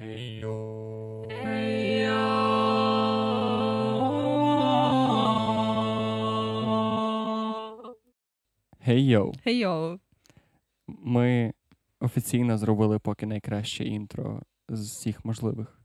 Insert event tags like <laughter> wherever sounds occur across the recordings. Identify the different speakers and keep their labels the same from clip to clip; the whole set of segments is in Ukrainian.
Speaker 1: Hey-yo. Hey-yo.
Speaker 2: Hey-yo.
Speaker 1: Ми офіційно зробили поки найкраще інтро з всіх можливих.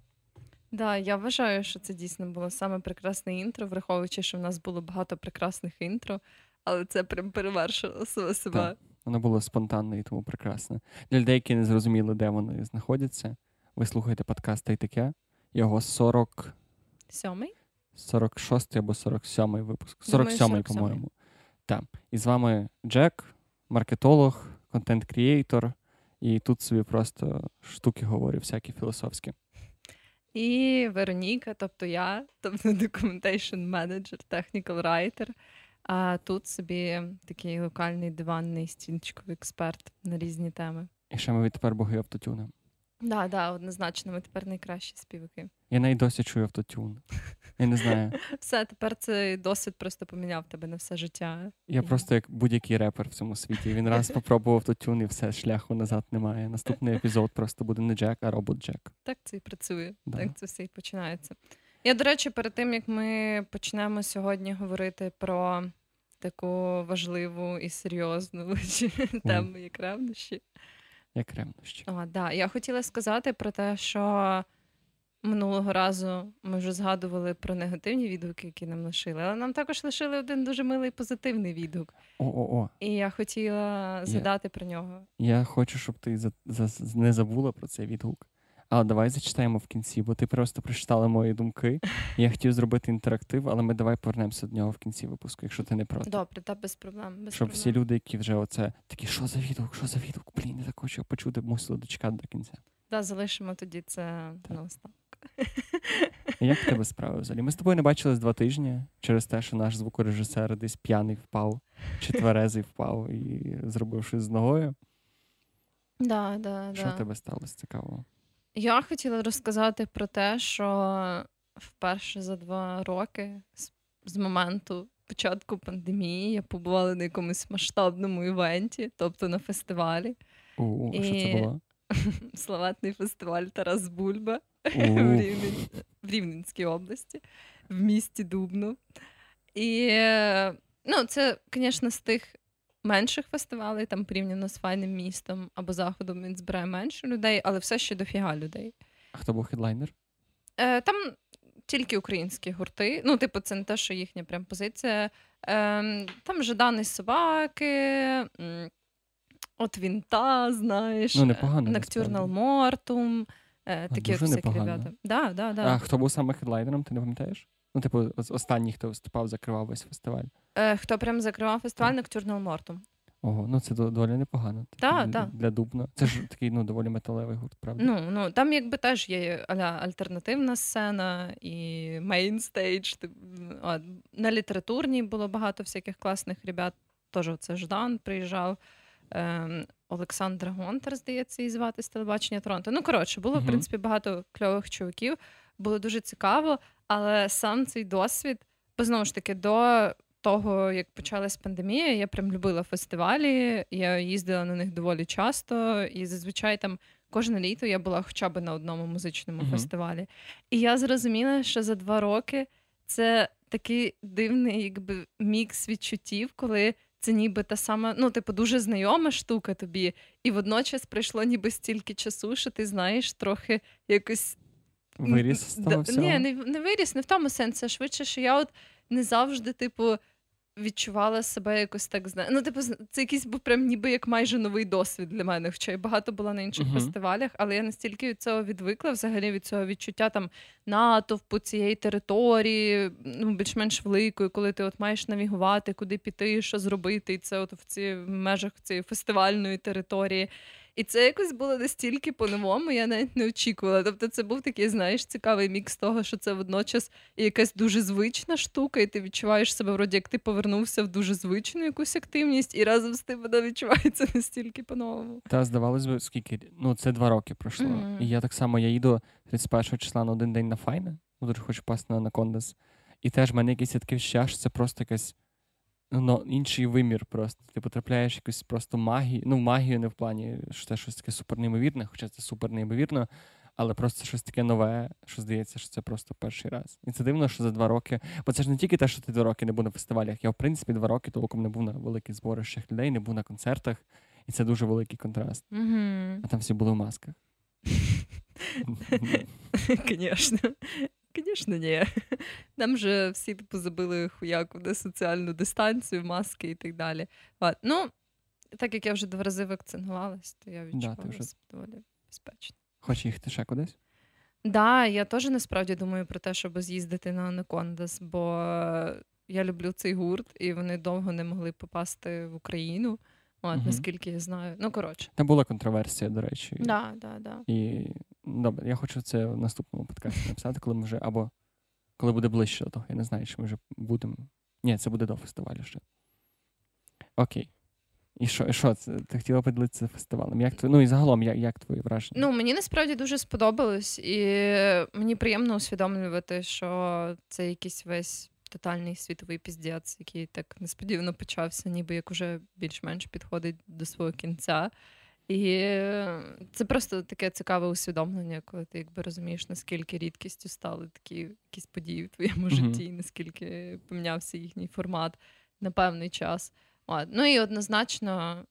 Speaker 2: Да, я вважаю, що це дійсно було саме прекрасне інтро, враховуючи, що в нас було багато прекрасних інтро, але це прям перевершило себе.
Speaker 1: Так. Воно було спонтанне і тому прекрасне. Для людей, які не зрозуміли, де вони знаходяться. Ви слухаєте подкаст та й таке. Його 40...
Speaker 2: Сьомий?
Speaker 1: 46 або 47 випуск. 47-й, по-моєму. Так. І з вами Джек, маркетолог, контент-крієйтор, і тут собі просто штуки говорю, всякі філософські.
Speaker 2: І Вероніка, тобто я, тобто documentation technical writer. А тут собі такий локальний диванний стінчиковий експерт на різні теми.
Speaker 1: І ще ми відтепер боги автотюни.
Speaker 2: Да, да, однозначно, ми тепер найкращі співаки.
Speaker 1: Я навіть досі чую автотюн. Я не знаю. <laughs>
Speaker 2: Все, тепер цей досвід просто поміняв тебе на все життя.
Speaker 1: Я просто як будь-який репер в цьому світі. Він раз <laughs> попробував автотюн і все, шляху назад немає. Наступний епізод просто буде не Джек, а робот Джек.
Speaker 2: Так це і працює.
Speaker 1: Да.
Speaker 2: Так це все і починається. Я, до речі, перед тим як ми почнемо сьогодні говорити про таку важливу і серйозну <laughs> тему, як ревнощі.
Speaker 1: Як ревнощі.
Speaker 2: А, да. Я хотіла сказати про те, що минулого разу ми вже згадували про негативні відгуки, які нам лишили, але нам також лишили один дуже милий позитивний відгук.
Speaker 1: О-о-о.
Speaker 2: І я хотіла згадати про нього.
Speaker 1: Я хочу, щоб ти за, за, не забула про цей відгук. Але давай зачитаємо в кінці, бо ти просто прочитала мої думки. Я хотів зробити інтерактив, але ми давай повернемося до нього в кінці випуску, якщо ти не проти.
Speaker 2: Добре, та без проблем. Без
Speaker 1: Щоб
Speaker 2: проблем.
Speaker 1: всі люди, які вже оце такі, що за відгук, що за відгук, блін, я так хочу почути, мусили дочекати до кінця.
Speaker 2: Да, залишимо тоді це на останок.
Speaker 1: Як в тебе справи взагалі? Ми з тобою не бачились два тижні через те, що наш звукорежисер десь п'яний впав, чи тверезий впав і зробив щось з ногою.
Speaker 2: Да, да,
Speaker 1: Що
Speaker 2: да.
Speaker 1: тебе сталося цікавого?
Speaker 2: Я хотіла розказати про те, що вперше за два роки з, з моменту початку пандемії я побувала на якомусь масштабному івенті, тобто на фестивалі.
Speaker 1: У, а що це було? <laughs>
Speaker 2: Славетний фестиваль Тарас Бульба <laughs> в, Рівнен... в Рівненській області, в місті Дубно. І ну, це, звісно, з тих менших фестивалей, там порівняно з файним містом або заходом, він збирає менше людей, але все ще дофіга людей.
Speaker 1: А хто був хедлайнер?
Speaker 2: Е, Там тільки українські гурти. Ну, типу, це не те, що їхня прям позиція. Е, Там Жадани собаки, от Вінта, знаєш,
Speaker 1: Ну, непогано,
Speaker 2: Ноктюрнал
Speaker 1: насправді.
Speaker 2: Мортум. е, Такі всякі
Speaker 1: непогано.
Speaker 2: ребята. Да, да, да.
Speaker 1: А хто був саме хедлайнером, ти не пам'ятаєш? Ну, типу, останній, хто виступав, закривав весь фестиваль.
Speaker 2: Е, Хто прям закривав фестиваль Ноктюрнал Мортум?
Speaker 1: Ого, ну це доволі непогано.
Speaker 2: Да,
Speaker 1: для, для Дубна. Це ж такий ну, доволі металевий гурт, правда?
Speaker 2: Ну, ну там якби теж є аля альтернативна сцена і main stage. На літературній було багато всяких класних ребят. Теж оце Жадан приїжджав. Ем, Олександра Гонтар, здається, її звати з телебачення Торонто. Ну, коротше, було, в принципі, багато кльових чуваків. Було дуже цікаво, але сам цей досвід, бо знову ж таки, до того, як почалась пандемія, я прям любила фестивалі. Я їздила на них доволі часто, і зазвичай там кожне літо я була хоча б на одному музичному
Speaker 1: Мгм.
Speaker 2: фестивалі. І я зрозуміла, що за два роки це такий дивний, якби мікс відчуттів, коли це ніби та сама, ну, типу, дуже знайома штука тобі, і водночас пройшло ніби стільки часу, що ти знаєш трохи якось
Speaker 1: Виріс з того всього?
Speaker 2: Ні, не, не виріс, не в тому сенсі, а швидше, що я от не завжди, типу, відчувала себе якось так зна... Ну, типу, це якийсь був прям ніби як майже новий досвід для мене. Хоча я багато була на інших
Speaker 1: Мгм.
Speaker 2: фестивалях, але я настільки від цього відвикла, взагалі від цього відчуття там натовпу цієї території, ну, більш-менш великої, коли ти от маєш навігувати, куди піти, що зробити, і це от в ці в межах цієї фестивальної території. І це якось було настільки по-новому, я навіть не очікувала. Тобто, це був такий, знаєш, цікавий мікс того, що це водночас і якась дуже звична штука, і ти відчуваєш себе, вроді як ти повернувся в дуже звичну якусь активність, і разом з тим вона відчувається <laughs> настільки по-новому.
Speaker 1: Та здавалось би, скільки ну це два роки пройшло.
Speaker 2: Мгм.
Speaker 1: І я так само я їду 31 числа на один день на файне, ну дуже хочу пасти на Анакондас. І теж в мене якийсь таке відчуття, що це просто якась ну, інший вимір просто. Ти потрапляєш в якусь просто магію. Ну, магію не в плані, що це щось таке супер неймовірне, хоча це супер неймовірно. але просто щось таке нове, що здається, що це просто перший раз. І це дивно, що за два роки. Бо це ж не тільки те, що ти два роки не був на фестивалях. Я, в принципі, два роки толком не був на великих зборищах людей, не був на концертах, і це дуже великий контраст.
Speaker 2: Mm-hmm.
Speaker 1: А там всі були в масках. <laughs>
Speaker 2: Звісно. Звісно, ні. Нам же всі типу забили хуяку на соціальну дистанцію, маски і так далі. Ну, так як я вже два рази вакцинувалась, то я відчувалася да, вже... доволі безпечно.
Speaker 1: Хочеш їхати ще кудись?
Speaker 2: Так, да, я теж насправді думаю про те, щоб з'їздити на Анакондас, бо я люблю цей гурт, і вони довго не могли попасти в Україну. От, угу. наскільки я знаю. Ну, коротше.
Speaker 1: Там була контроверсія, до речі.
Speaker 2: Да, да, да.
Speaker 1: І добре, я хочу це в наступному подкасті написати, коли ми вже або коли буде ближче до того. Я не знаю, чи ми вже будемо. Ні, це буде до фестивалю ще. Окей. І що, і що це? Ти хотіла поділитися фестивалем? Як ну і загалом, як як твої враження?
Speaker 2: Ну, мені насправді дуже сподобалось, і мені приємно усвідомлювати, що це якийсь весь тотальний світовий піздець, який так несподівано почався, ніби як уже більш-менш підходить до свого кінця. І це просто таке цікаве усвідомлення, коли ти якби розумієш, наскільки рідкістю стали такі якісь події в твоєму mm-hmm. житті, наскільки помінявся їхній формат на певний час. От. Ну і однозначно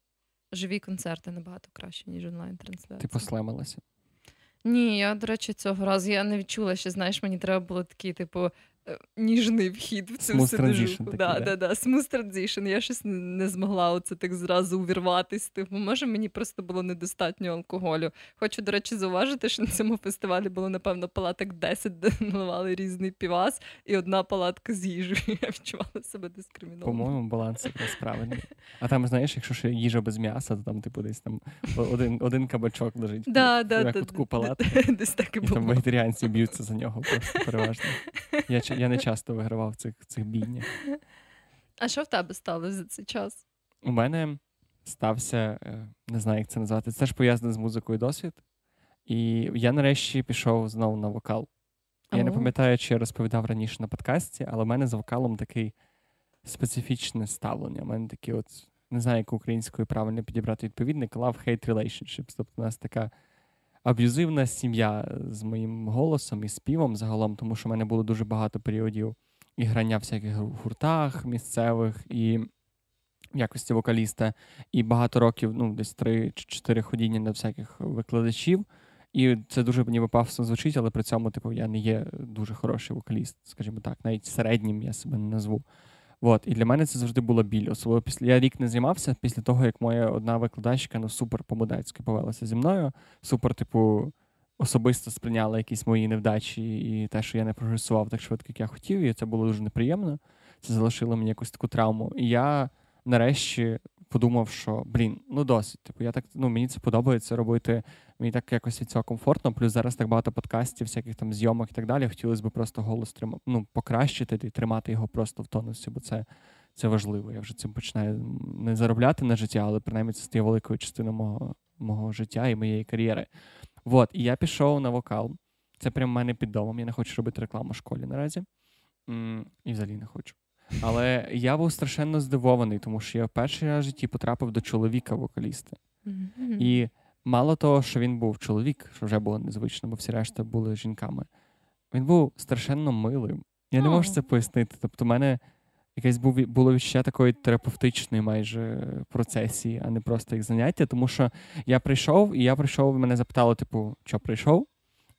Speaker 2: живі концерти набагато краще, ніж онлайн-трансляція.
Speaker 1: Ти послемилася?
Speaker 2: Ні, я, до речі, цього разу я не відчула, що знаєш, мені треба було такі, типу, Е, ніжний вхід в цю всю движуху. Да, да, да. Smooth transition. Я щось не змогла оце так зразу увірватись. Типу, може, мені просто було недостатньо алкоголю. Хочу, до речі, зауважити, що на цьому фестивалі було, напевно, палаток 10, де наливали різний півас, і одна палатка з їжею. <laughs> Я відчувала себе дискримінованою.
Speaker 1: По-моєму, баланс якраз правильний. А там, знаєш, якщо ще їжа без м'яса, то там, типу, десь там один один кабачок лежить
Speaker 2: да, да,
Speaker 1: в кутку палатки. <laughs>
Speaker 2: Десь так і було.
Speaker 1: І там вегетаріанці б'ються за нього просто переважно. <laughs> Я я не часто вигравав цих цих бійнях.
Speaker 2: А що в тебе сталося за цей час?
Speaker 1: У мене стався, е, не знаю, як це назвати. Це ж пов'язане з музикою досвід. І я нарешті пішов знову на вокал. Я не пам'ятаю, чи я розповідав раніше на подкасті, але в мене з вокалом такий специфічне ставлення. У мене такі от, не знаю, як українською правильно підібрати відповідник, love-hate relationships. Тобто у нас така аб'юзивна сім'я з моїм голосом і співом загалом, тому що в мене було дуже багато періодів і грання в всяких гуртах місцевих і в якості вокаліста, і багато років, ну, десь три чи чотири ходіння на всяких викладачів. І це дуже ніби пафосно звучить, але при цьому, типу, я не є дуже хороший вокаліст, скажімо так, навіть середнім я себе не назву. От, і для мене це завжди було біль. Особливо після я рік не займався після того, як моя одна викладачка ну супер по-мудацьки повелася зі мною. Супер, типу, особисто сприйняла якісь мої невдачі і те, що я не прогресував так швидко, як я хотів, і це було дуже неприємно. Це залишило мені якусь таку травму. І я нарешті подумав, що блін, ну досить. Типу, я так ну мені це подобається робити. Мені так якось від цього комфортно. Плюс зараз так багато подкастів, всяких там зйомок і так далі. Хотілося б просто голос трим... ну, покращити і тримати його просто в тонусі, бо це це важливо. Я вже цим починаю не заробляти на життя, але принаймні це стає великою частиною мого мого життя і моєї кар'єри. От, і я пішов на вокал. Це прямо в мене під домом. Я не хочу робити рекламу в школі наразі. І взагалі не хочу. Але я був страшенно здивований, тому що я в перший раз в житті потрапив до чоловіка-вокаліста. Mm-hmm. І мало того, що він був чоловік, що вже було незвично, бо всі решта були жінками. Він був страшенно милим. Я не можу це пояснити. Тобто, в мене якесь було відчуття такої терапевтичної майже процесії, а не просто як заняття. Тому що я прийшов, і я прийшов, і мене запитали, типу, що прийшов?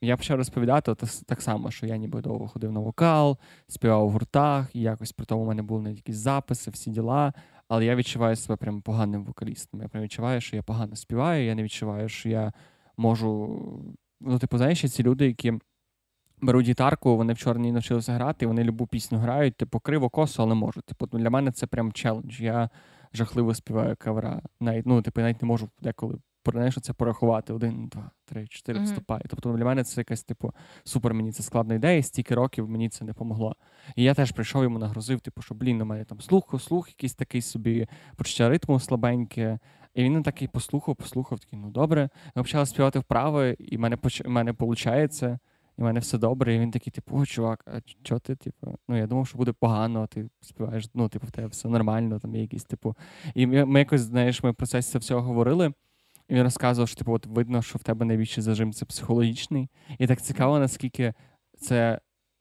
Speaker 1: І я почав розповідати так само, що я ніби довго ходив на вокал, співав у гуртах, і якось при тому в мене були навіть якісь записи, всі діла. Але я відчуваю себе прям поганим вокалістом. Я прям відчуваю, що я погано співаю, я не відчуваю, що я можу. Ну, типу, знаєш, ці люди, які беруть гітарку, вони вчора не навчилися грати, вони любу пісню грають, типу, криво косо, але можуть. Типу, для мене це прям челендж. Я жахливо співаю кавера. Навіть, ну, типу, навіть не можу деколи знаєш, це порахувати один, два, три, чотири mm-hmm. вступає. Тобто для мене це якась, типу, супер, мені це складна ідея, стільки років мені це не помогло. І я теж прийшов йому нагрузив, типу, що блін, у мене там слух, слух, якийсь такий собі почуття ритму слабеньке. І він такий послухав, послухав, такий, ну добре. Ми почали співати вправо, і в мене поч... мене виходить. І в мене все добре, і він такий, типу, о, чувак, а що ти, типу, ну я думав, що буде погано, ти співаєш, ну, типу, в тебе все нормально, там є якісь, типу. І ми, ми якось, знаєш, ми в процесі цього всього говорили. І він розказував, що типу, от видно, що в тебе найбільший зажим це психологічний. І так цікаво, наскільки це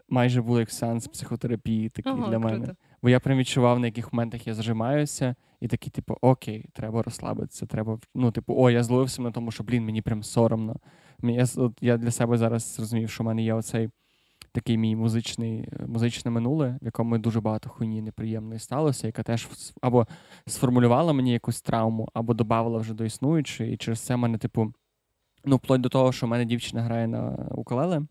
Speaker 1: майже було як сеанс психотерапії такий
Speaker 2: Ага,
Speaker 1: для
Speaker 2: круто.
Speaker 1: мене. Бо я прям відчував, на яких моментах я зажимаюся, і такий, типу, окей, треба розслабитися. Треба, ну, типу, о, я зловився на тому, що блін, мені прям соромно. Я, от, я для себе зараз зрозумів, що в мене є оцей такий мій музичний, музичне минуле, в якому дуже багато хуйні неприємної сталося, яка теж або сформулювала мені якусь травму, або додавала вже до існуючої. І через це в мене, типу, ну, вплоть до того, що в мене дівчина грає на укулеле,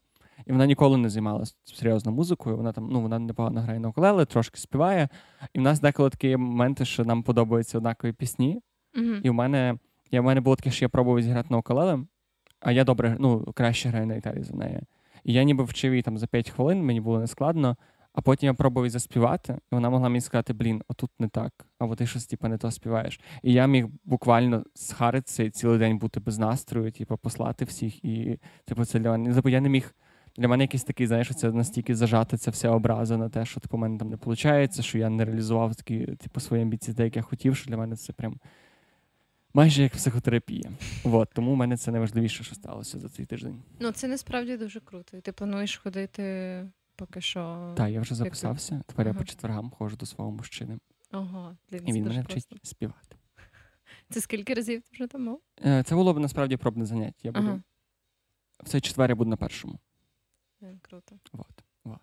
Speaker 1: і вона ніколи не займалася серйозно музикою. Вона там, ну, вона непогано грає на укулеле, трошки співає. І в нас деколи такі моменти, що нам подобаються однакові пісні.
Speaker 2: Мгм.
Speaker 1: І в мене, я, в мене було таке, що я пробував зіграти на укулеле, а я добре, ну, краще граю на гітарі за неї. І я ніби вчив її там за 5 хвилин, мені було нескладно. А потім я пробував заспівати, і вона могла мені сказати: блін, отут не так, або ти щось типу, не то співаєш. І я міг буквально схаритися і цілий день бути без настрою, типу, послати всіх. І типу, це для мене. Я не міг. Для мене якийсь такий, знаєш, це настільки зажати ця вся образа на те, що типу, у мене там не виходить, що я не реалізував такі, типу, свої амбіції, так як я хотів, що для мене це прям майже як психотерапія. От, тому в мене це найважливіше, що сталося за цей тиждень.
Speaker 2: Ну, це насправді дуже круто. І ти плануєш ходити поки що.
Speaker 1: Так, я вже записався. Тепер я по четвергам ходжу до свого мужчини.
Speaker 2: Ага, блін,
Speaker 1: І він мене
Speaker 2: класно.
Speaker 1: вчить співати. <laughs>
Speaker 2: Це скільки разів ти вже там мав?
Speaker 1: Е, Це було б насправді пробне заняття. Я буду
Speaker 2: Ага.
Speaker 1: в цей четвер я буду на першому.
Speaker 2: Круто.
Speaker 1: Вот. Вот.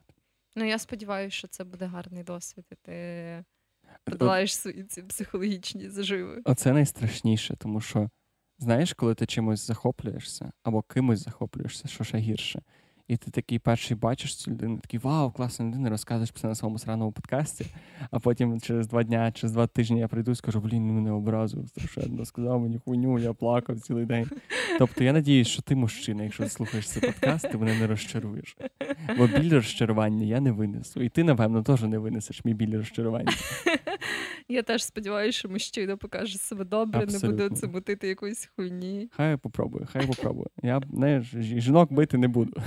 Speaker 2: Ну, я сподіваюся, що це буде гарний досвід, і ти подолаєш свої ці психологічні заживи.
Speaker 1: Оце найстрашніше, тому що знаєш, коли ти чимось захоплюєшся або кимось захоплюєшся, що ще гірше. І ти такий перший бачиш цю людину, такий вау, класна людина, розказуєш про це на своєму сраному подкасті. А потім через два дня, через два тижні я прийду і скажу, блін, він мене образив страшенно, сказав мені хуйню, я плакав цілий день. Тобто я надіюсь, що ти мужчина, якщо слухаєш цей подкаст, ти мене не розчаруєш. Бо біль розчарування я не винесу. І ти, напевно, теж не винесеш мій біль розчарування.
Speaker 2: Я теж сподіваюся, що мужчина покаже себе добре, не буде
Speaker 1: Абсолютно.
Speaker 2: оце мутити якоїсь хуйні.
Speaker 1: Хай попробую, хай попробую. Я жі- жінок бити не буду. <laughs>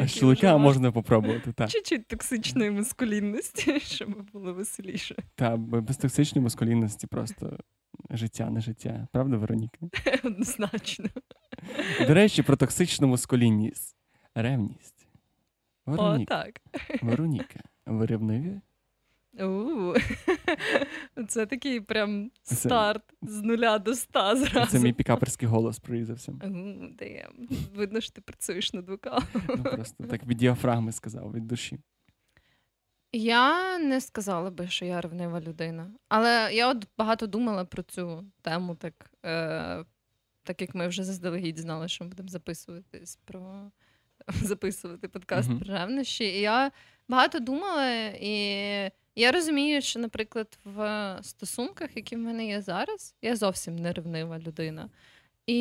Speaker 2: А
Speaker 1: чоловіка можна попробувати. Так.
Speaker 2: Чуть-чуть токсичної маскулінності, <laughs> щоб було веселіше.
Speaker 1: Та без токсичної маскулінності просто життя, не життя. Правда, Вероніка? <laughs>
Speaker 2: Однозначно.
Speaker 1: До речі, про токсичну маскулінність. Ревність.
Speaker 2: О, так.
Speaker 1: Вероніка. Ви ревниві?
Speaker 2: У. <laughs> Це такий прям старт з нуля до ста зразу.
Speaker 1: Це мій пікаперський голос прорізався.
Speaker 2: Видно, що ти працюєш над вокалом.
Speaker 1: Ну, просто так від діафрагми сказав, від душі.
Speaker 2: Я не сказала би, що я ревнива людина. Але я от багато думала про цю тему, так, е, так як ми вже заздалегідь знали, що ми будемо записуватись про <laughs> записувати подкаст
Speaker 1: Мгм.
Speaker 2: про ревнощі. І я багато думала, і я розумію, що, наприклад, в стосунках, які в мене є зараз, я зовсім не ревнива людина. І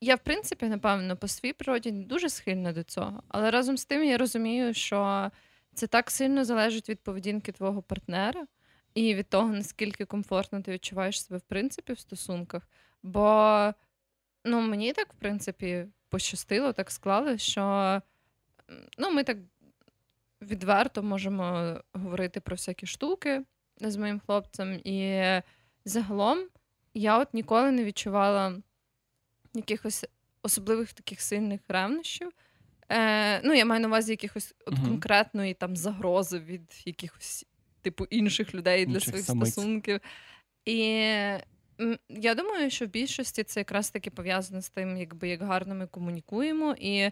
Speaker 2: я, в принципі, напевно, по своїй природі дуже схильна до цього. Але разом з тим я розумію, що це так сильно залежить від поведінки твого партнера і від того, наскільки комфортно ти відчуваєш себе в принципі в стосунках. Бо ну, мені так, в принципі, пощастило, так склалося, що ну, ми так відверто можемо говорити про всякі штуки з моїм хлопцем. І загалом я от ніколи не відчувала якихось особливих таких сильних ревнощів. Е, ну, я маю на увазі якихось от
Speaker 1: Мгм.
Speaker 2: конкретної там загрози від якихось типу інших людей для
Speaker 1: Інших
Speaker 2: своїх
Speaker 1: самиць.
Speaker 2: стосунків. І я думаю, що в більшості це якраз таки пов'язано з тим, якби як гарно ми комунікуємо, і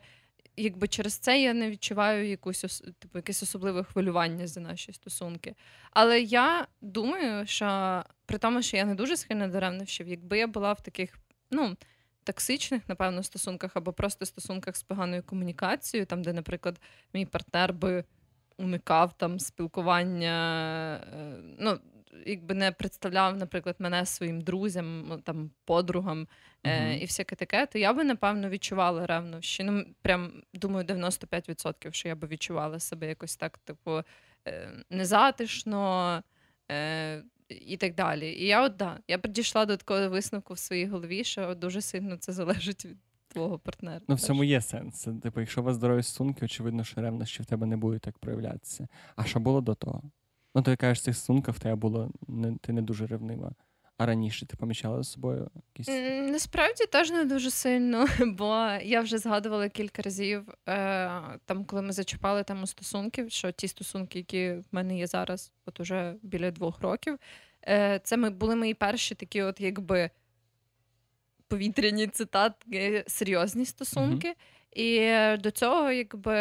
Speaker 2: якби через це я не відчуваю якусь типу, якесь особливе хвилювання за наші стосунки. Але я думаю, що при тому, що я не дуже схильна до ревнощів, якби я була в таких, ну. Токсичних, напевно, стосунках або просто стосунках з поганою комунікацією, там, де, наприклад, мій партнер би уникав там спілкування, е, ну, якби не представляв, наприклад, мене своїм друзям, там, подругам е, і всяке таке, то я би, напевно, відчувала ревнощі. Ну, прям думаю, 95%, що я би відчувала себе якось так, типу, е, незатишно. Е, і так далі. І я от да, я підійшла до такого висновку в своїй голові, що дуже сильно це залежить від твого партнера.
Speaker 1: Ну, в цьому є сенс. Типу, якщо у вас здорові стосунки, очевидно, що ревнощі в тебе не будуть так проявлятися. А що було до того? Ну, ти кажеш, в цих стосунках в тебе було не, ти не дуже ревнива. А раніше ти помічала за собою якісь?
Speaker 2: Насправді теж не дуже сильно, <laughs> бо я вже згадувала кілька разів, е, там, коли ми зачіпали тему стосунків, що ті стосунки, які в мене є зараз, от уже біля двох років, е, це ми були мої перші такі, от якби повітряні цитатки, серйозні стосунки. Mm-hmm. І до цього, якби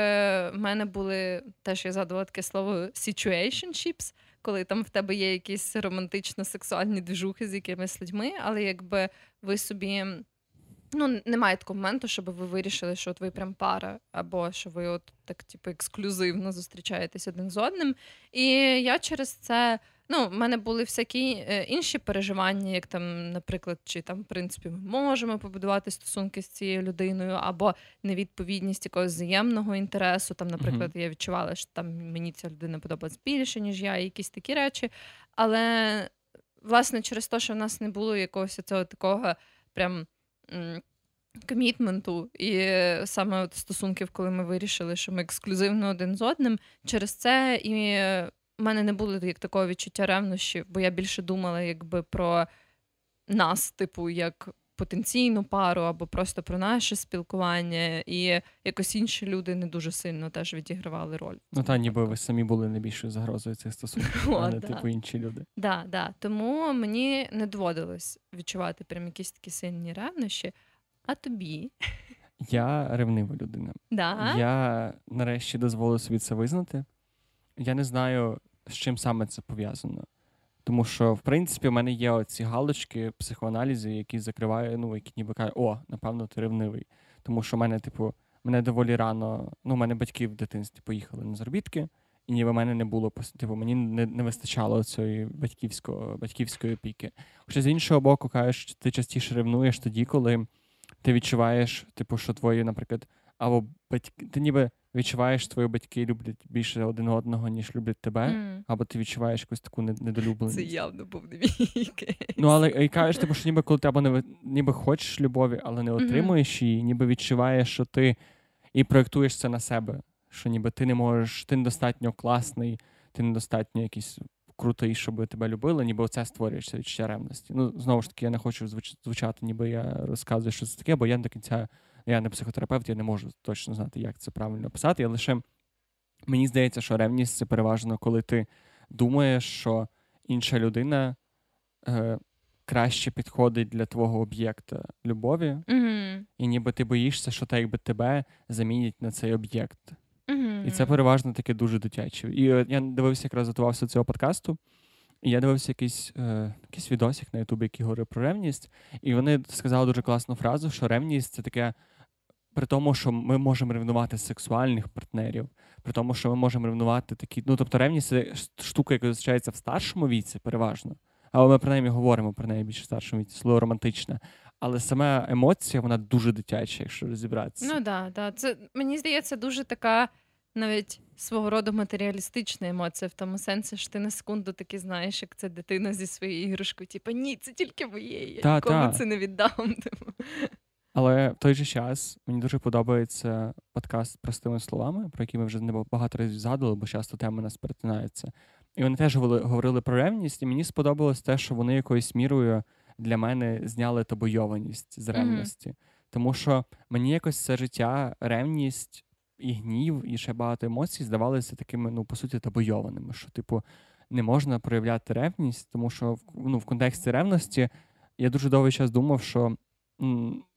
Speaker 2: в мене були теж я згадувала таке слово situationships, коли там в тебе є якісь романтично-сексуальні движухи з якимись людьми, але якби ви собі. Ну, немає такого моменту, щоб ви вирішили, що от ви прям пара, або що ви от так, типу, ексклюзивно зустрічаєтесь один з одним. І я через це Ну, в мене були всякі е, інші переживання, як там, наприклад, чи там, в принципі, ми можемо побудувати стосунки з цією людиною, або невідповідність якогось взаємного інтересу. Там, наприклад, uh-huh. я відчувала, що там мені ця людина подобається більше, ніж я, і якісь такі речі. Але, власне, через те, що в нас не було якогось цього такого прям. Комітменту і саме от стосунків, коли ми вирішили, що ми ексклюзивно один з одним, через це і у мене не було як такого відчуття ревнощів, бо я більше думала якби про нас, типу, як потенційну пару, або просто про наше спілкування, і якось інші люди не дуже сильно теж відігравали роль.
Speaker 1: Ну та ніби ви самі були найбільшою загрозою цих стосунків, а <laughs> не типу інші люди. Так,
Speaker 2: да, да. тому мені не доводилось відчувати прям якісь такі сильні ревнощі, а тобі.
Speaker 1: Я ревнива людина.
Speaker 2: Да?
Speaker 1: Я нарешті дозволив собі це визнати. Я не знаю, з чим саме це пов'язано. Тому що, в принципі, в мене є оці галочки психоаналізу, які закриваю, ну, які ніби кажуть, о, напевно, ти ревнивий. Тому що в мене, типу, мене доволі рано, ну, у мене батьки в дитинстві поїхали на заробітки, і ніби в мене не було типу, мені не не вистачало цієї батьківської опіки. Хоча з іншого боку, кажеш, ти частіше ревнуєш тоді, коли ти відчуваєш, типу, що твої, наприклад, або батьки, ти ніби відчуваєш, твої батьки люблять більше один одного, ніж люблять тебе, mm. або ти відчуваєш якусь таку недолюбленість.
Speaker 2: Це явно був не мій кейс.
Speaker 1: Ну, але і кажеш, типу, що ніби коли ти або не ніби хочеш любові, але не отримуєш mm-hmm. її, ніби відчуваєш, що ти і проєктуєш це на себе. Що ніби ти не можеш, ти недостатньо класний, ти недостатньо якийсь крутий, щоб тебе любили, ніби оце створюєш це відчуття ревності. Ну, знову ж таки, я не хочу звучати, ніби я розказую, що це таке, бо я до кінця я не психотерапевт, я не можу точно знати, як це правильно писати. Я лише мені здається, що ревність це переважно, коли ти думаєш, що інша людина е, краще підходить для твого об'єкта любові,
Speaker 2: mm-hmm.
Speaker 1: і ніби ти боїшся, що так якби тебе замінять на цей об'єкт.
Speaker 2: Mm-hmm.
Speaker 1: І це переважно таке дуже дитяче. І е, я дивився, якраз готувався до цього подкасту. І я дивився якийсь е, якийсь відосик на Ютубі, який говорив про ревність, і вони сказали дуже класну фразу, що ревність це таке при тому, що ми можемо ревнувати сексуальних партнерів, при тому, що ми можемо ревнувати такі. Ну, тобто, ревність це штука, яка зустрічається в старшому віці, переважно. Але ми принаймні говоримо про неї більше в старшому віці, слово романтичне. Але сама емоція, вона дуже дитяча, якщо розібратися.
Speaker 2: Ну так, да, да. це мені здається, дуже така навіть свого роду матеріалістична емоція, в тому сенсі, що ти на секунду таки знаєш, як це дитина зі своєю іграшкою. Типу, ні, це тільки моє, я та, нікому та. це не віддам. <laughs>
Speaker 1: Але в той же час мені дуже подобається подкаст простими словами, про який ми вже не багато разів згадували, бо часто теми нас перетинаються. І вони теж говорили про ревність, і мені сподобалось те, що вони якоюсь мірою для мене зняли табойованість з ревності. Mm-hmm. Тому що мені якось це життя, ревність і гнів, і ще багато емоцій здавалися такими, ну, по суті, табойованими. Що, типу, не можна проявляти ревність, тому що ну, в контексті ревності я дуже довгий час думав, що.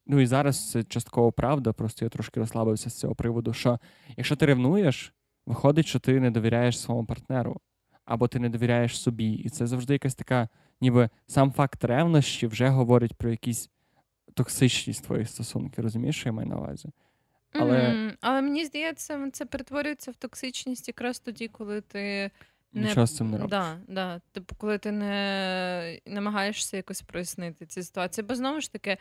Speaker 1: Ну і зараз це частково правда, просто я трошки розслабився з цього приводу. Що якщо ти ревнуєш, виходить, що ти не довіряєш своєму партнеру, або ти не довіряєш собі. І це завжди якась така, ніби сам факт ревнощі вже говорить про якісь токсичність твоїх стосунків. Розумієш, що я маю на увазі?
Speaker 2: Але mm, але мені здається, це перетворюється в токсичність якраз тоді, коли ти.
Speaker 1: Не... Нічого з цим не робиш.
Speaker 2: Да, да. Типу, коли ти не намагаєшся якось прояснити ці ситуації. Бо знову ж таки,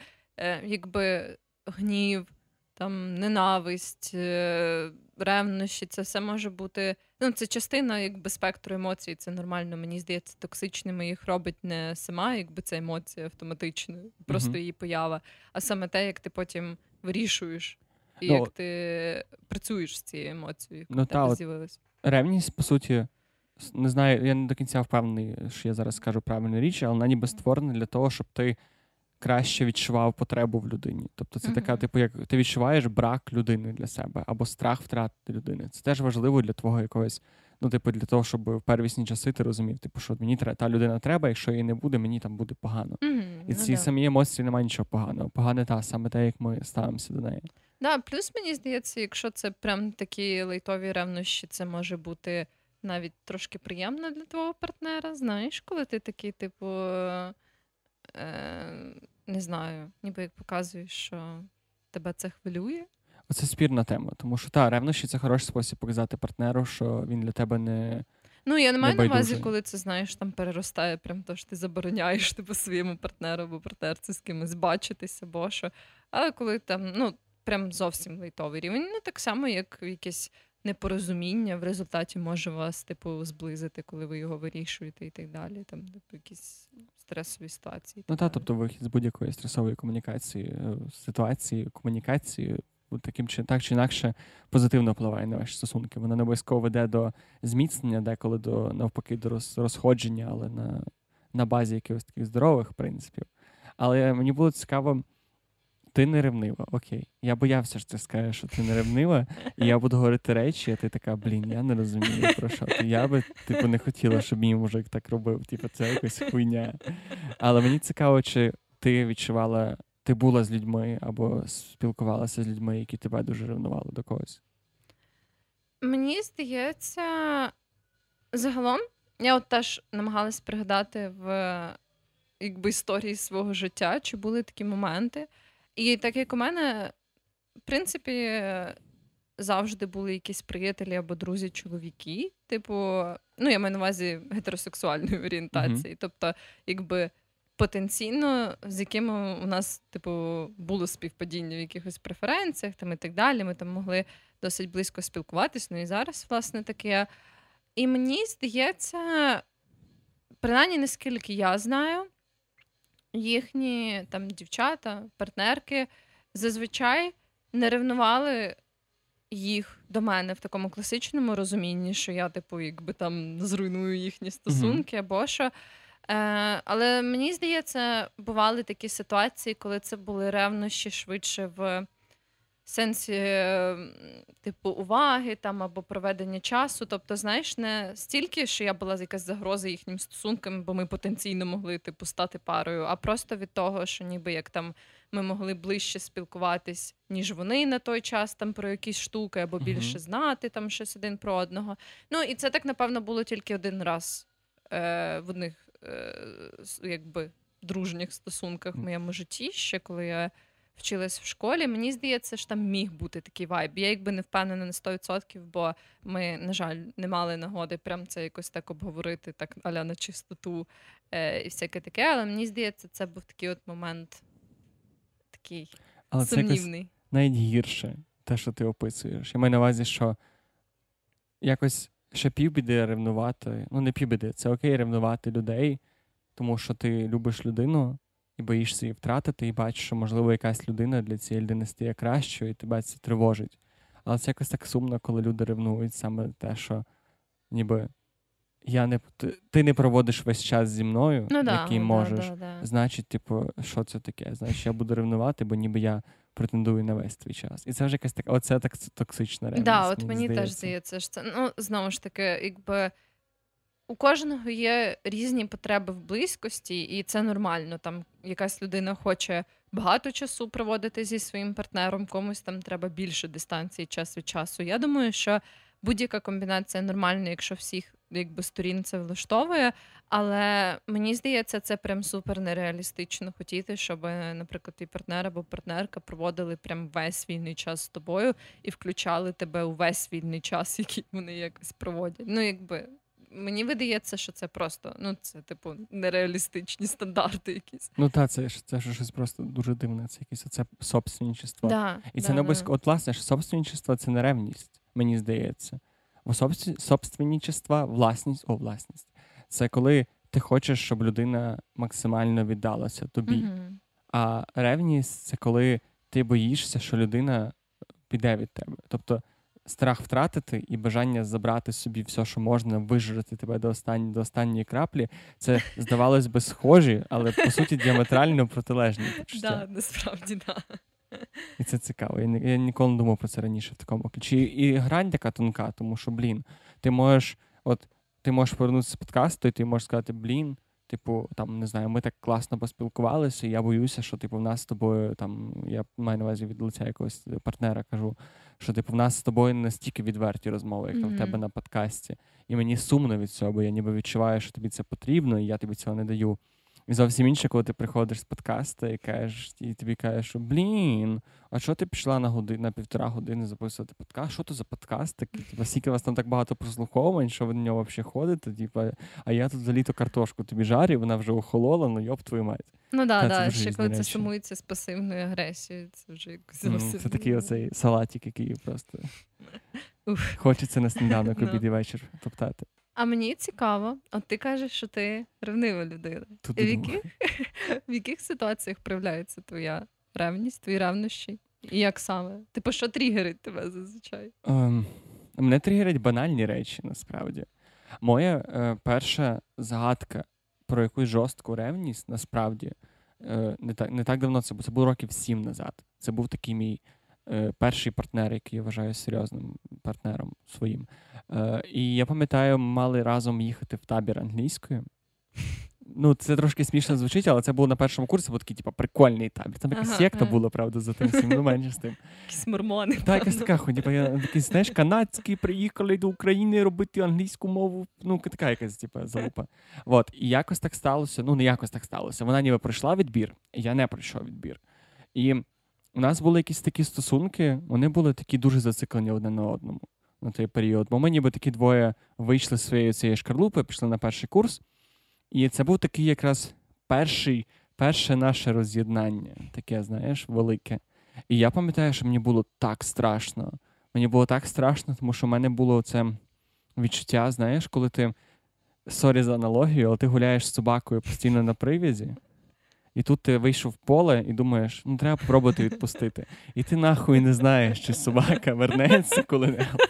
Speaker 2: якби гнів, там ненависть, е, ревнощі, це все може бути. Ну, це частина якби спектру емоцій, це нормально. Мені здається, токсичними їх робить не сама, якби ця емоція автоматично, просто її поява, а саме те, як ти потім вирішуєш, і ну, як ти працюєш з цією емоцією, яка ну, та, з'явилась.
Speaker 1: Ревність, по суті. не знаю, я не до кінця впевнений, що я зараз скажу правильну річ, але вона ніби створена для того, щоб ти краще відчував потребу в людині. Тобто, це mm-hmm. така, типу, як ти відчуваєш брак людини для себе або страх втратити людини. Це теж важливо для твого якогось. Ну, типу, для того, щоб в первісні часи ти розумів, типу, що мені та людина треба, якщо її не буде, мені там буде погано.
Speaker 2: Mm-hmm,
Speaker 1: І ці ну, самі емоції немає нічого поганого. Погане та саме те, як ми ставимося до неї.
Speaker 2: Да, плюс мені здається, якщо це прям такі лейтові ревнощі, це може бути навіть трошки приємно для твого партнера. Знаєш, коли ти такий, типу, не знаю, ніби як показуєш, що тебе це хвилює.
Speaker 1: Оце спірна тема, тому що та ревнощі це хороший спосіб показати партнеру, що він для тебе не.
Speaker 2: Ну, я не маю на увазі, коли це знаєш, там переростає, прям то що ти забороняєш типу, своєму партнеру або партнерці з кимось бачитися, бо що. Але коли там, ну, прям зовсім лейтовий рівень. Ну так само, як якесь непорозуміння в результаті може вас, типу, зблизити, коли ви його вирішуєте, і так далі. Там типу, якісь стресові ситуації.
Speaker 1: Ну так, тобто вихід з будь-якої стресової комунікації, е, ситуації, комунікації. Таким чи так чи інакше позитивно впливає на ваші стосунки. Вона не обов'язково веде до зміцнення, деколи до навпаки до розходження, але на на базі якихось таких здорових принципів. Але мені було цікаво ти не ревнива, окей. Я боявся, що ти скажеш, що ти не ревнива, і я буду говорити речі, а ти така, блін, я не розумію про що. ти. Я би, типу, не хотіла, щоб мій мужик так робив. Типу, це якась хуйня. Але мені цікаво, чи ти відчувала, ти була з людьми або спілкувалася з людьми, які тебе дуже ревнували до когось.
Speaker 2: Мені здається, загалом, я от теж намагалась пригадати в якби історії свого життя, чи були такі моменти. І так як у мене, в принципі, завжди були якісь приятелі або друзі-чоловіки. Типу, ну, я маю на увазі гетеросексуальної орієнтації. Mm-hmm. Тобто, якби потенційно, з якими у нас, типу, було співпадіння в якихось преференціях там і так далі. Ми там могли досить близько спілкуватись, ну і зараз, власне, таке. І мені здається, принаймні, наскільки я знаю, їхні там дівчата, партнерки зазвичай не ревнували їх до мене в такому класичному розумінні, що я, типу, якби там зруйную їхні стосунки, або що. Е, Але мені здається, бували такі ситуації, коли це були ревнощі швидше в сенсі, ем, типу, уваги там або проведення часу. Тобто, знаєш, не стільки, що я була якась загроза їхнім стосункам, бо ми потенційно могли типу стати парою, а просто від того, що ніби як там ми могли ближче спілкуватись, ніж вони на той час там про якісь штуки, або більше знати там щось один про одного. Ну і це так напевно було тільки один раз е, в одних е, якби дружніх стосунках в моєму житті, ще коли я вчилась в школі. Мені здається, що там міг бути такий вайб. Я якби не впевнена на 100%, бо ми, на жаль, не мали нагоди прям це якось так обговорити, так аля на чистоту е, і всяке таке. Але мені здається, це був такий от момент такий Але сумнівний. Це
Speaker 1: навіть гірше, те, що ти описуєш. Я маю на увазі, що якось ще півбіди ревнувати. Ну, не півбіди, це окей ревнувати людей, тому що ти любиш людину і боїшся її втратити, і бачиш, що, можливо, якась людина для цієї людини стає кращою, і тебе це тривожить. Але це якось так сумно, коли люди ревнують саме те, що ніби я не ти, не проводиш весь час зі мною,
Speaker 2: ну,
Speaker 1: який
Speaker 2: да,
Speaker 1: можеш.
Speaker 2: Да, да,
Speaker 1: значить, типу, що це таке? Значить, я буду ревнувати, бо ніби я претендую на весь твій час. І це вже якась така, оце так токсична ревність.
Speaker 2: Да, от мені, мені теж здається, що це ну знову ж таки, якби у кожного є різні потреби в близькості, і це нормально. Там якась людина хоче багато часу проводити зі своїм партнером, комусь там треба більше дистанції час від часу. Я думаю, що будь-яка комбінація нормальна, якщо всіх якби сторін це влаштовує. Але мені здається, це прям супер нереалістично хотіти, щоб, наприклад, твій партнер або партнерка проводили прям весь вільний час з тобою і включали тебе у весь вільний час, <laughs> який вони якось проводять. Ну, якби мені видається, що це просто ну це типу нереалістичні стандарти. якісь.
Speaker 1: Ну так, це це щось просто дуже дивне. Це якесь це собственничество.
Speaker 2: Да,
Speaker 1: І це да, не обов'язково. Да. От власне ж собственничество це не ревність, мені здається. Бо собственничество, власність, о, власність. Це коли ти хочеш, щоб людина максимально віддалася тобі.
Speaker 2: Mm-hmm.
Speaker 1: А ревність це коли ти боїшся, що людина піде від тебе. Тобто страх втратити і бажання забрати собі все, що можна, вижрати тебе до останньої до останньої краплі, це здавалось би схожі, але по суті діаметрально протилежні почуття.
Speaker 2: Да, насправді, да.
Speaker 1: І це цікаво. Я, я ніколи не думав про це раніше в такому ключі. І грань така тонка, тому що, блін, ти можеш, от ти можеш повернутися з подкасту, і ти можеш сказати, блін. Типу, там не знаю, ми так класно поспілкувалися, і я боюся, що типу в нас з тобою там я маю на увазі від лиця якогось партнера кажу, що типу в нас з тобою не настільки відверті розмови, як mm-hmm. в тебе на подкасті. І мені сумно від цього, бо я ніби відчуваю, що тобі це потрібно, і я тобі цього не даю. І зовсім інше, коли ти приходиш з подкасту і кажеш, і тобі кажеш, що блін, а що ти пішла на годину, на півтора години записувати подкаст? Що то за подкаст? такий? Типу, скільки у вас там так багато прослуховувань, що ви на нього взагалі ходите? Типу, а я тут за літо картошку тобі жарю, вона вже охолола, ну йоп твою мать.
Speaker 2: Ну да, да, ще коли це сумується з пасивною агресією, це вже якось зовсім.
Speaker 1: Це такий оцей салатик, який просто хочеться на сніданок обід і вечір топтати.
Speaker 2: А мені цікаво, от ти кажеш, що ти ревнива людина.
Speaker 1: Тут
Speaker 2: в яких <laughs> в яких ситуаціях проявляється твоя ревність, твої ревнощі? І як саме? Типу, що тригерить тебе зазвичай?
Speaker 1: Um, мене тригерять банальні речі, насправді. Моя е, перша згадка про якусь жорстку ревність, насправді, е, не так не так давно це було, це було років сім назад. Це був такий мій перший партнер, який я вважаю серйозним партнером своїм. Е, І я пам'ятаю, ми мали разом їхати в табір англійською. Ну, це трошки смішно звучить, але це було на першому курсі, був такий, типу, прикольний табір. Там якась ага, секта ага. була, правда, за тим всім, ну менше з тим. <laughs>
Speaker 2: Якісь мормони.
Speaker 1: Так, якась така хуйня, типу, я такий, знаєш, канадські приїхали до України робити англійську мову. Ну, така якась, типу, залупа. От, і якось так сталося, ну, не якось так сталося. Вона ніби пройшла відбір, я не пройшов відбір. І у нас були якісь такі стосунки, вони були такі дуже зациклені одне на одному на той період. Бо ми ніби такі двоє вийшли з своєї цієї шкарлупи, пішли на перший курс. І це був такий якраз перший, перше наше роз'єднання, таке, знаєш, велике. І я пам'ятаю, що мені було так страшно. Мені було так страшно, тому що в мене було це відчуття, знаєш, коли ти sorry за аналогію, але ти гуляєш з собакою постійно на привязі. І тут ти вийшов в поле і думаєш, ну треба спробувати відпустити. І ти нахуй не знаєш, чи собака вернеться коли-небудь.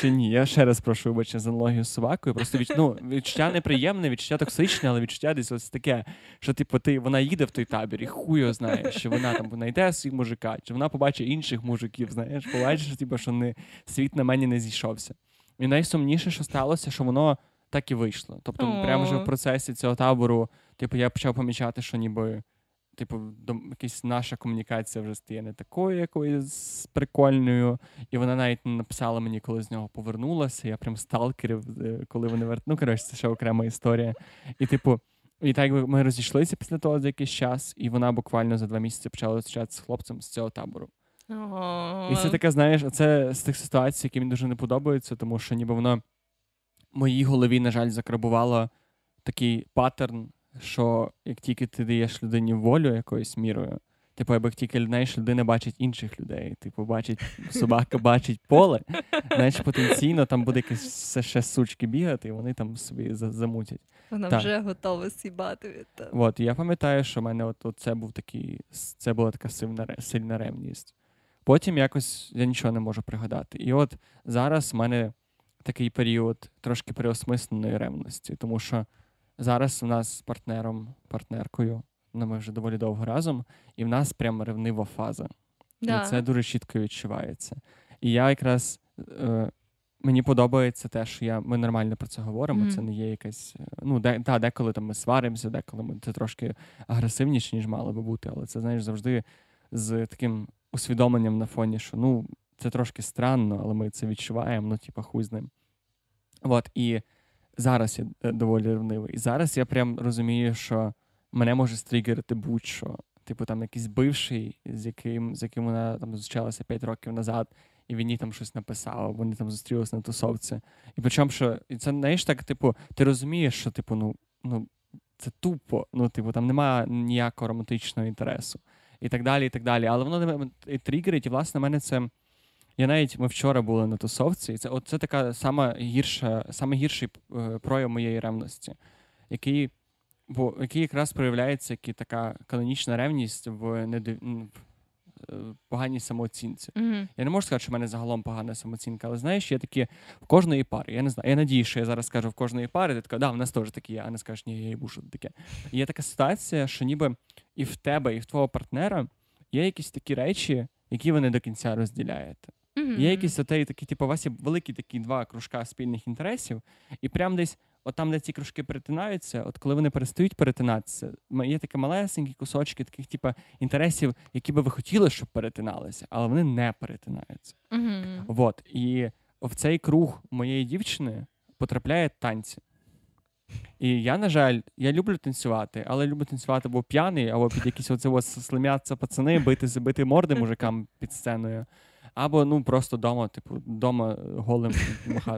Speaker 1: Чи ні, я ще раз прошу вибачення за аналогію з собакою. Просто від, ну, відчуття неприємне, відчуття токсичне, але відчуття десь ось таке, що типу ти вона їде в той табір і хуй його знає, що вона там знайде собі мужика, чи вона побачить інших мужиків, знаєш, побачиш, типу, що не, світ на мені не зійшовся. І найсумніше, що сталося, що воно так і вийшло. Тобто, прямо вже в процесі цього табору, типу, я почав помічати, що ніби. Типу, якась наша комунікація вже стає не такою якоюсь прикольною. І вона навіть написала мені, коли з нього повернулася. Я прям сталкерів, е, коли вони вер... Ну, коротше, це ще окрема історія. І, типу, і так ми розійшлися після того за якийсь час, і вона буквально за два місяці почала зустрічатися з хлопцем з цього табору.
Speaker 2: Oh.
Speaker 1: І це таке, знаєш, це з тих ситуацій, які мені дуже не подобаються, тому що ніби воно в моїй голові, на жаль, закрабувало такий паттерн що як тільки ти даєш людині волю якоюсь мірою, типу, як тільки знаєш, людина бачить інших людей, типу, бачить, собака бачить поле, значить потенційно там буде якесь ще сучки бігати, і вони там собі замутять.
Speaker 2: Вона так. вже готова сібати від тебе.
Speaker 1: От, я пам'ятаю, що в мене от, от це був такий, це була така сильна сильна ревність. Потім якось я нічого не можу пригадати. І от зараз в мене такий період трошки переосмисленої ревності, тому що. Зараз у нас з партнером, партнеркою, ну ми вже доволі довго разом, і в нас прям ревнива фаза. Да. І це дуже чітко відчувається. І я якраз е, мені подобається те, що я, ми нормально про це говоримо. Mm-hmm. Це не є якась. Е, ну, де, та, деколи там ми сваримося, деколи ми це трошки агресивніше, ніж мало би бути, але це, знаєш, завжди з таким усвідомленням на фоні, що ну, це трошки странно, але ми це відчуваємо, ну, типа, хуй з ним. От, і зараз я е, доволі ревнивий. І зараз я прям розумію, що мене може стригерити будь-що. Типу, там якийсь бивший, з яким з яким вона там зустрічалася 5 років назад, і він їй там щось написав, вони там зустрілися на тусовці. І причому, що і це знаєш, так, типу, ти розумієш, що типу, ну, ну це тупо, ну, типу, там немає ніякого романтичного інтересу. І так далі, і так далі. Але воно і тригерить, і власне мене це. Я навіть ми вчора були на тусовці, і це от це така сама гірша, саме гірший е, прояв моєї ревності, який бо який якраз проявляється як і така канонічна ревність в недов... поганій самооцінці.
Speaker 2: Mm-hmm.
Speaker 1: Я не можу сказати, що в мене загалом погана самооцінка, але знаєш, є такі в кожної пари. Я не знаю. Я надію, що я зараз скажу в кожної пари, ти така, да, в нас теж такі є, а не скажеш, ні, я їбу, що таке. І Є така ситуація, що ніби і в тебе, і в твого партнера є якісь такі речі, які ви не до кінця розділяєте.
Speaker 2: Mm-hmm.
Speaker 1: Є якісь отей, такі, типу, у вас є великі такі два кружка спільних інтересів, і прям десь, от там, де ці кружки перетинаються, от коли вони перестають перетинатися, є такі малесенькі кусочки таких, типу, інтересів, які би ви хотіли, щоб перетиналися, але вони не перетинаються.
Speaker 2: Mm-hmm.
Speaker 1: От. І в цей круг моєї дівчини потрапляє танці. І я, на жаль, я люблю танцювати, але люблю танцювати або п'яний, або під якісь оце ось слимяться пацани, бити забити морди мужикам під сценою. Або ну просто вдома, типу, вдома голим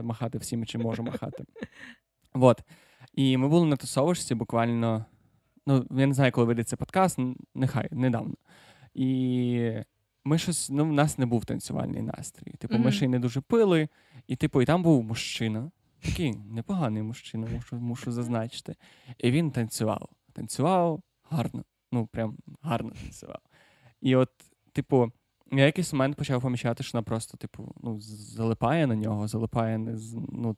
Speaker 1: махати всім, чим можу махати. Вот. І ми були на тусовочці буквально. Ну, я не знаю, коли вийде подкаст, нехай недавно. І ми щось, ну, в нас не був танцювальний настрій. Типу, mm-hmm. ми ще й не дуже пили, і типу, і там був мужчина, такий непоганий мужчина, мушу мушу зазначити. І він танцював. Танцював гарно. Ну, прям гарно танцював. І от, типу, я якийсь момент почав помічати, що вона просто, типу, ну, залипає на нього, залипає не з, ну,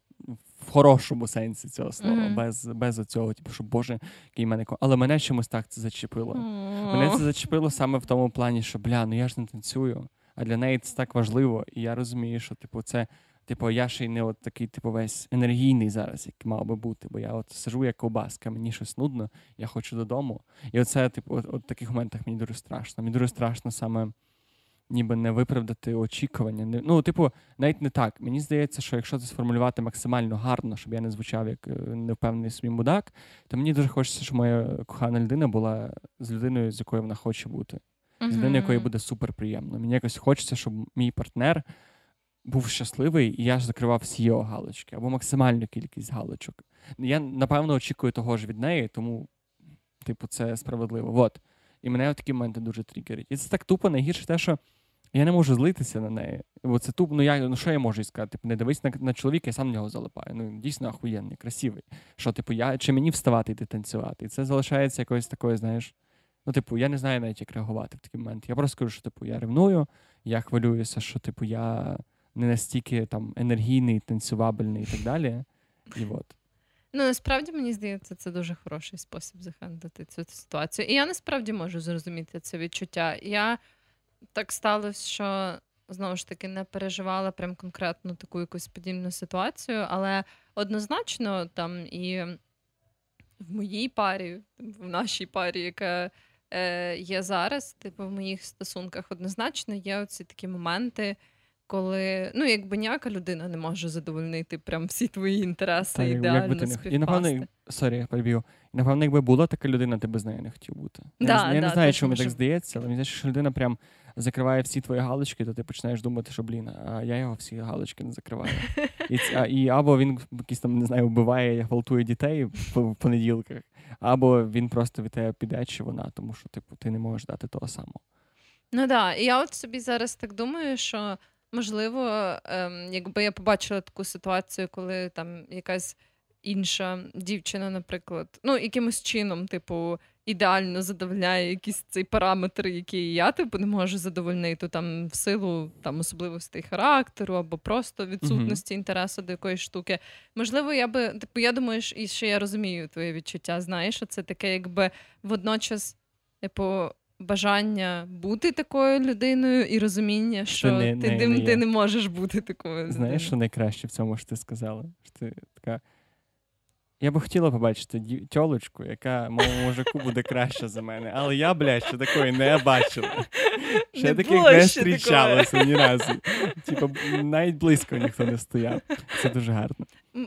Speaker 1: в хорошому сенсі цього слова, mm-hmm. без без оцього, типу, що Боже, який мене Але мене чомусь так це зачепило. Mm-hmm. Мене це зачепило саме в тому плані, що бля, ну я ж не танцюю, а для неї це так важливо. І я розумію, що типу, це. Типу, я ще й не от такий, типу, весь енергійний зараз, як мав би бути, бо я от сижу як ковбаска, мені щось нудно, я хочу додому. І оце, типу, от, от таких моментах мені дуже страшно. Мені дуже страшно саме ніби не виправдати очікування. Ну, типу, навіть не так. Мені здається, що якщо це сформулювати максимально гарно, щоб я не звучав як е, невпевнений свій мудак, то мені дуже хочеться, щоб моя кохана людина була з людиною, з якою вона хоче бути, з людиною, якої буде супер приємно. Мені якось хочеться, щоб мій партнер. Був щасливий, і я ж закривав всі його галочки або максимальну кількість галочок. Я напевно очікую того ж від неї, тому, типу, це справедливо. От. І мене в такі моменти дуже тригерить. І це так тупо найгірше те, що я не можу злитися на неї. Бо це туп, ну я ну що я можу сказати? Типу, не дивись на на чоловіка, я сам на нього залипаю. Ну дійсно ахуєнний, красивий. Що, типу, я чи мені вставати йти танцювати? І це залишається якоюсь такою, знаєш. Ну, типу, я не знаю навіть, як реагувати в такий момент. Я просто кажу, що типу, я ревную, я хвилююся, що типу я не настільки там енергійний, танцювабельний і так далі. І от.
Speaker 2: Ну, насправді мені здається, це дуже хороший спосіб захендити цю ситуацію. І я насправді можу зрозуміти це відчуття. Я так сталося, що знову ж таки не переживала прям конкретно таку якусь подібну ситуацію, але однозначно там і в моїй парі, в нашій парі, яка е, є зараз, типу в моїх стосунках, однозначно є оці такі моменти. Коли ну якби ніяка людина не може задовольнити прям всі твої інтереси Та, ідеально ти не... І
Speaker 1: напевно, sorry, я переб'ю. І напевно, якби була така людина, ти би з нею не хотів бути. Да, я, я да, не знаю, чому мені так здається, але мені здається, що людина прям закриває всі твої галочки, то ти починаєш думати, що блін, а я його всі галочки не закриваю. І а, і або він якийсь там не знаю, вбиває, гвалтує дітей в понеділках, або він просто від тебе піде, чи вона, тому що типу ти не можеш дати того самого.
Speaker 2: Ну так, да. я от собі зараз так думаю, що можливо, ем, якби я побачила таку ситуацію, коли там якась інша дівчина, наприклад, ну якимось чином, типу, ідеально задовольняє якісь цей параметр, який я типу не можу задовольнити там в силу там особливостей характеру або просто відсутності mm-hmm. інтересу до якоїсь штуки. Можливо, я би типу, я думаю, і що я розумію твоє відчуття. Знаєш, що це таке, якби водночас, типу. Бажання бути такою людиною і розуміння, що, що не, ти не, не, ти не можеш бути такою.
Speaker 1: Знаєш, що найкраще в цьому що ти сказала? Що ти така я би хотіла побачити тьолочку, яка моєму мужику буде краще за мене. Але я, блядь, ще такої не бачила. Ще не таких не зустрічалося ні разу. Типу, навіть близько ніхто не стояв. Це дуже гарно.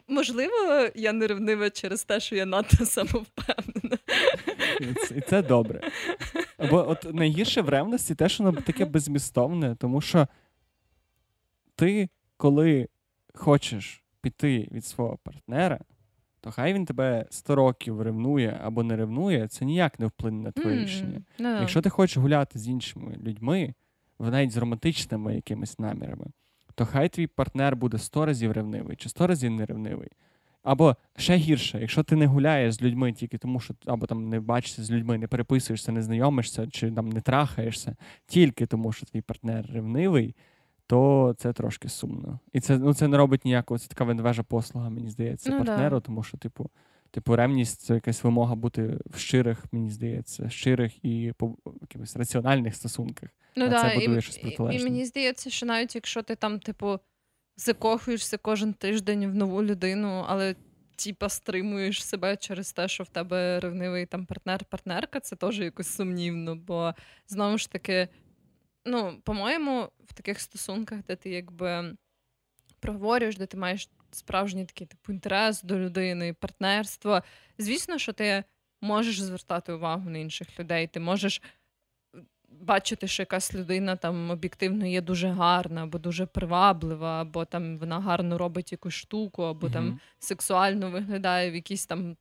Speaker 2: Можливо, я не ревнива через те, що я надто самовпевнена.
Speaker 1: І це, і це добре. Бо от найгірше в ревності те, що воно таке безмістовне, тому що ти, коли хочеш піти від свого партнера то хай він тебе 100 років ревнує або не ревнує, це ніяк не вплине на твоє mm, рішення. No. Якщо ти хочеш гуляти з іншими людьми, навіть з романтичними якимись намірами, то хай твій партнер буде 100 разів ревнивий чи 100 разів не ревнивий. Або ще гірше, якщо ти не гуляєш з людьми тільки тому, що або там не бачишся з людьми, не переписуєшся, не знайомишся чи там не трахаєшся, тільки тому, що твій партнер ревнивий, то це трошки сумно. І це ну, це не робить ніякого, це така ведвежа послуга, мені здається, ну, партнеру, да. тому що, типу, типу, ревність це якась вимога бути в щирих, мені здається, щирих і по якихось раціональних стосунках. Ну, а да, це будує і, щось протилежне.
Speaker 2: І мені здається, що навіть якщо ти там, типу, закохуєшся кожен тиждень в нову людину, але типа стримуєш себе через те, що в тебе ревнивий там партнер-партнерка, це теж якось сумнівно. Бо знову ж таки, ну, по-моєму, в таких стосунках, де ти якби проговорюєш, де ти маєш справжній такий типу інтерес до людини, партнерство. Звісно, що ти можеш звертати увагу на інших людей, ти можеш бачити, що якась людина там об'єктивно є дуже гарна, або дуже приваблива, або там вона гарно робить якусь штуку, або mm там сексуально виглядає в якійсь там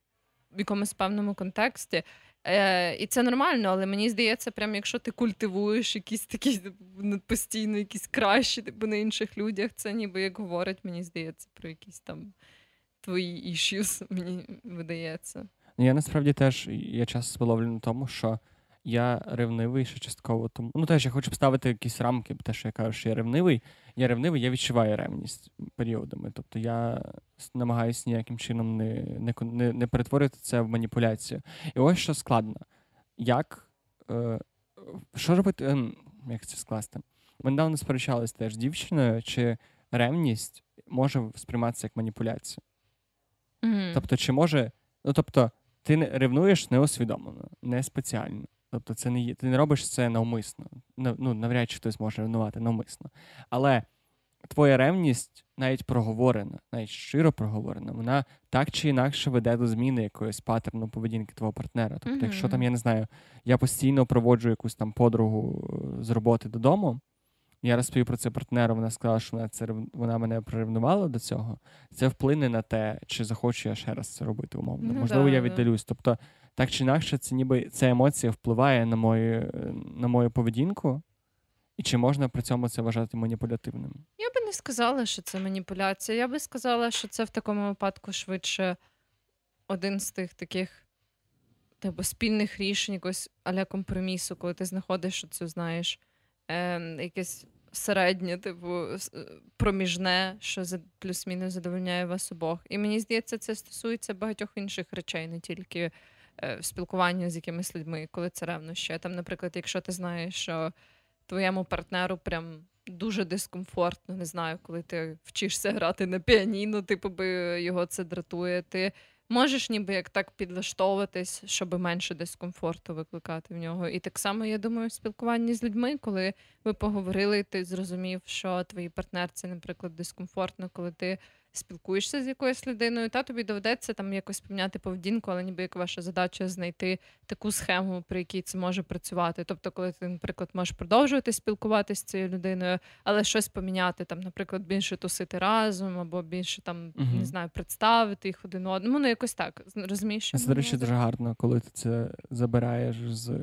Speaker 2: в якомусь певному контексті. Е, І це нормально, але мені здається, прям якщо ти культивуєш якісь такі типу, постійно, якісь кращі типу, на інших людях, це ніби як говорить, мені здається, про якісь там твої issues, мені видається.
Speaker 1: Я насправді теж я часто спиловлю на тому, що я ревнивий ще частково тому. Ну, теж я хочу поставити якісь рамки, те, що я кажу, що я ревнивий. Я ревнивий, я відчуваю ревність періодами. Тобто я намагаюся ніяким чином не не, не, не перетворити це в маніпуляцію. І ось що складно. Як е, що робити, е, як це скласти? Ми недавно сперечалися теж з дівчиною, чи ревність може сприйматися як маніпуляція. Mm-hmm. Тобто, чи може. Ну, тобто, ти ревнуєш неосвідомлено, не спеціально. Тобто, це не є, ти не робиш це навмисно. Ну, навряд чи хтось може ревнувати навмисно. Але твоя ревність навіть проговорена, навіть щиро проговорена, вона так чи інакше веде до зміни якоїсь паттерну поведінки твого партнера. Тобто, mm-hmm. якщо там, я не знаю, я постійно проводжу якусь там подругу е, з роботи додому. Я розповів про це партнеру, вона сказала, що вона це вона мене приревнувала до цього. Це вплине на те, чи захочу я ще раз це робити умовно. Ну, Можливо, да, я віддалюсь. Тобто так чи інакше, це ніби ця емоція впливає на мою на мою поведінку, і чи можна при цьому це вважати маніпулятивним?
Speaker 2: Я би не сказала, що це маніпуляція. Я би сказала, що це в такому випадку швидше один з тих таких типу, спільних рішень, якогось аля компромісу, коли ти знаходиш це, знаєш, е, якесь середнє, типу, проміжне, що плюс-мінус задовольняє вас обох. І мені здається, це стосується багатьох інших речей, не тільки. Е, в спілкуванні з якимись людьми, коли це ревнощі. Там, наприклад, якщо ти знаєш, що твоєму партнеру прям дуже дискомфортно, не знаю, коли ти вчишся грати на піаніно, типу би його це дратує. Ти можеш ніби як так підлаштовуватись, щоб менше дискомфорту викликати в нього. І так само, я думаю, в спілкуванні з людьми, коли ви поговорили, ти зрозумів, що твоїй партнерці, наприклад, дискомфортно, коли ти спілкуєшся з якоюсь людиною, та тобі доведеться там якось поміняти поведінку, але ніби як ваша задача знайти таку схему, при якій це може працювати. Тобто, коли ти, наприклад, можеш продовжувати спілкуватися з цією людиною, але щось поміняти, там, наприклад, більше тусити разом, або більше там угу. не знаю, представити їх один одному. Ну якось так розумієш.
Speaker 1: Це, до речі, дуже гарно, коли ти це забираєш з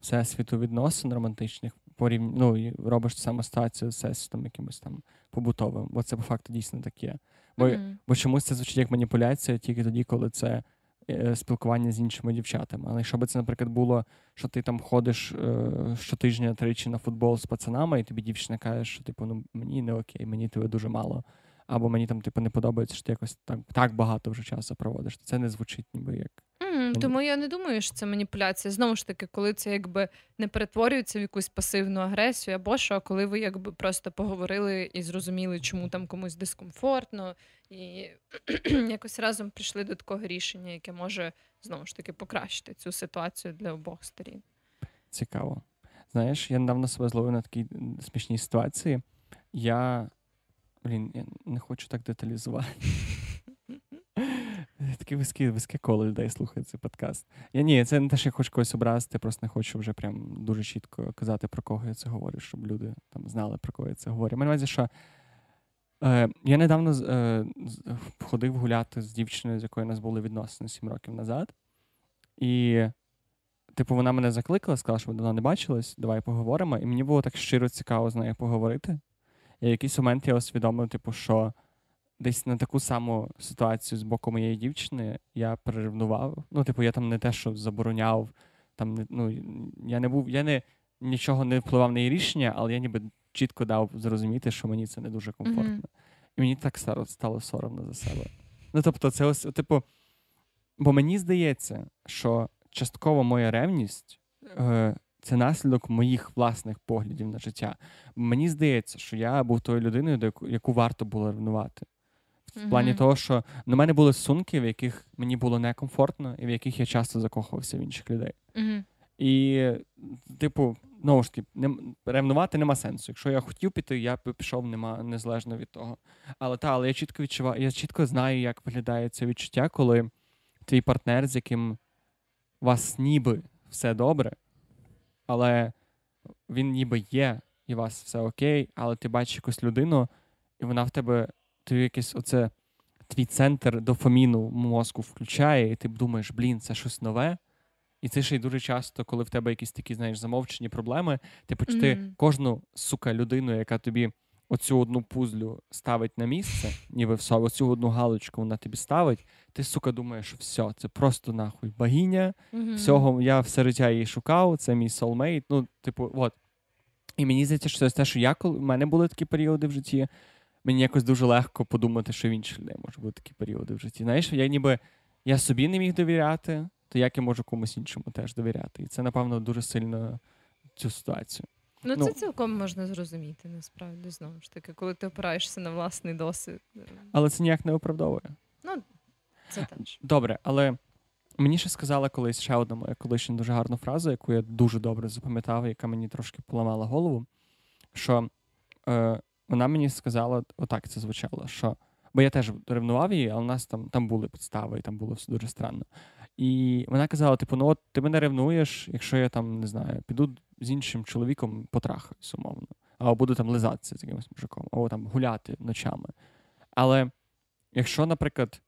Speaker 1: всесвіту відносин романтичних. Порівня... ну, робиш саме ситуацію з всесвітом якимось там побутовим, бо це по факту дійсно таке. Бо mm-hmm. бо чомусь це звучить як маніпуляція тільки тоді, коли це е, спілкування з іншими дівчатами. Але якщо б це, наприклад, було, що ти там ходиш е, щотижня тричі на футбол з пацанами, і тобі дівчина каже, що типу, ну мені не окей, мені тебе дуже мало. Або мені там типу не подобається, що ти якось так так багато вже часу проводиш. Це не звучить ніби як
Speaker 2: Тому я не думаю, що це маніпуляція. Знову ж таки, коли це якби не перетворюється в якусь пасивну агресію, або що, коли ви якби просто поговорили і зрозуміли, чому там комусь дискомфортно, і <clears throat> якось разом прийшли до такого рішення, яке може знову ж таки покращити цю ситуацію для обох сторін.
Speaker 1: Цікаво. Знаєш, я недавно себе зловив на такій смішній ситуації. Я блін, я не хочу так деталізувати. Таке вузьке, вузьке коло людей слухає цей подкаст. Я ні, це не те, що я хочу когось образити, просто не хочу вже прям дуже чітко казати, про кого я це говорю, щоб люди там знали, про кого я це говорю. Маю увазі, що е, я недавно е, ходив гуляти з дівчиною, з якою у нас були відносини 7 років назад. І, типу, вона мене закликала, сказала, що ми давно не бачились, давай поговоримо. І мені було так щиро цікаво з нею поговорити. І в якийсь момент я усвідомив, типу, що десь на таку саму ситуацію з боку моєї дівчини я переревнував. Ну, типу, я там не те, що забороняв, там ну, я не був, я не нічого не впливав на її рішення, але я ніби чітко дав зрозуміти, що мені це не дуже комфортно. Mm-hmm. І мені так стало соромно за себе. Ну, тобто, це ось, типу, бо мені здається, що частково моя ревність е, це наслідок моїх власних поглядів на життя. Мені здається, що я був тою людиною, до яку, яку варто було ревнувати. В mm-hmm. плані того, що на мене були сумки, в яких мені було некомфортно, і в яких я часто закохувався в інших людей.
Speaker 2: Mm-hmm.
Speaker 1: І, типу, знову ж таки, не, ревнувати нема сенсу. Якщо я хотів піти, я б пішов нема, незалежно від того. Але та, але я чітко відчуваю, я чітко знаю, як виглядає це відчуття, коли твій партнер, з яким у вас ніби все добре, але він ніби є, і у вас все окей, але ти бачиш якусь людину, і вона в тебе, ти якесь оце твій центр дофаміну мозку включає, і ти думаєш, блін, це щось нове. І це ще й дуже часто, коли в тебе якісь такі, знаєш, замовчені проблеми, ти почти mm-hmm. кожну сука людину, яка тобі оцю одну пузлю ставить на місце, ніби все, оцю одну галочку вона тобі ставить, ти, сука, думаєш, все, це просто нахуй богиня, mm-hmm. всього я все життя її шукав, це мій soulmate, Ну, типу, от. І мені здається, що це те, що я коли в мене були такі періоди в житті, мені якось дуже легко подумати, що в інших людей може бути такі періоди в житті. Знаєш, я ніби я собі не міг довіряти то як я можу комусь іншому теж довіряти. І це, напевно, дуже сильно цю ситуацію.
Speaker 2: Ну, ну це цілком можна зрозуміти, насправді, знову ж таки, коли ти опираєшся на власний досвід.
Speaker 1: Але це ніяк не оправдовує.
Speaker 2: Ну, це теж.
Speaker 1: Добре, але мені ще сказала колись ще одна моя колишня дуже гарну фразу, яку я дуже добре запам'ятав, яка мені трошки поламала голову. Що е, вона мені сказала, отак це звучало, що. Бо я теж ревнував її, але у нас там там були підстави, і там було все дуже странно. І вона казала: типу, ну от ти мене ревнуєш, якщо я там не знаю, піду з іншим чоловіком потрахаюсь, умовно, або буду там лизатися з якимось мужиком, або там гуляти ночами. Але якщо, наприклад,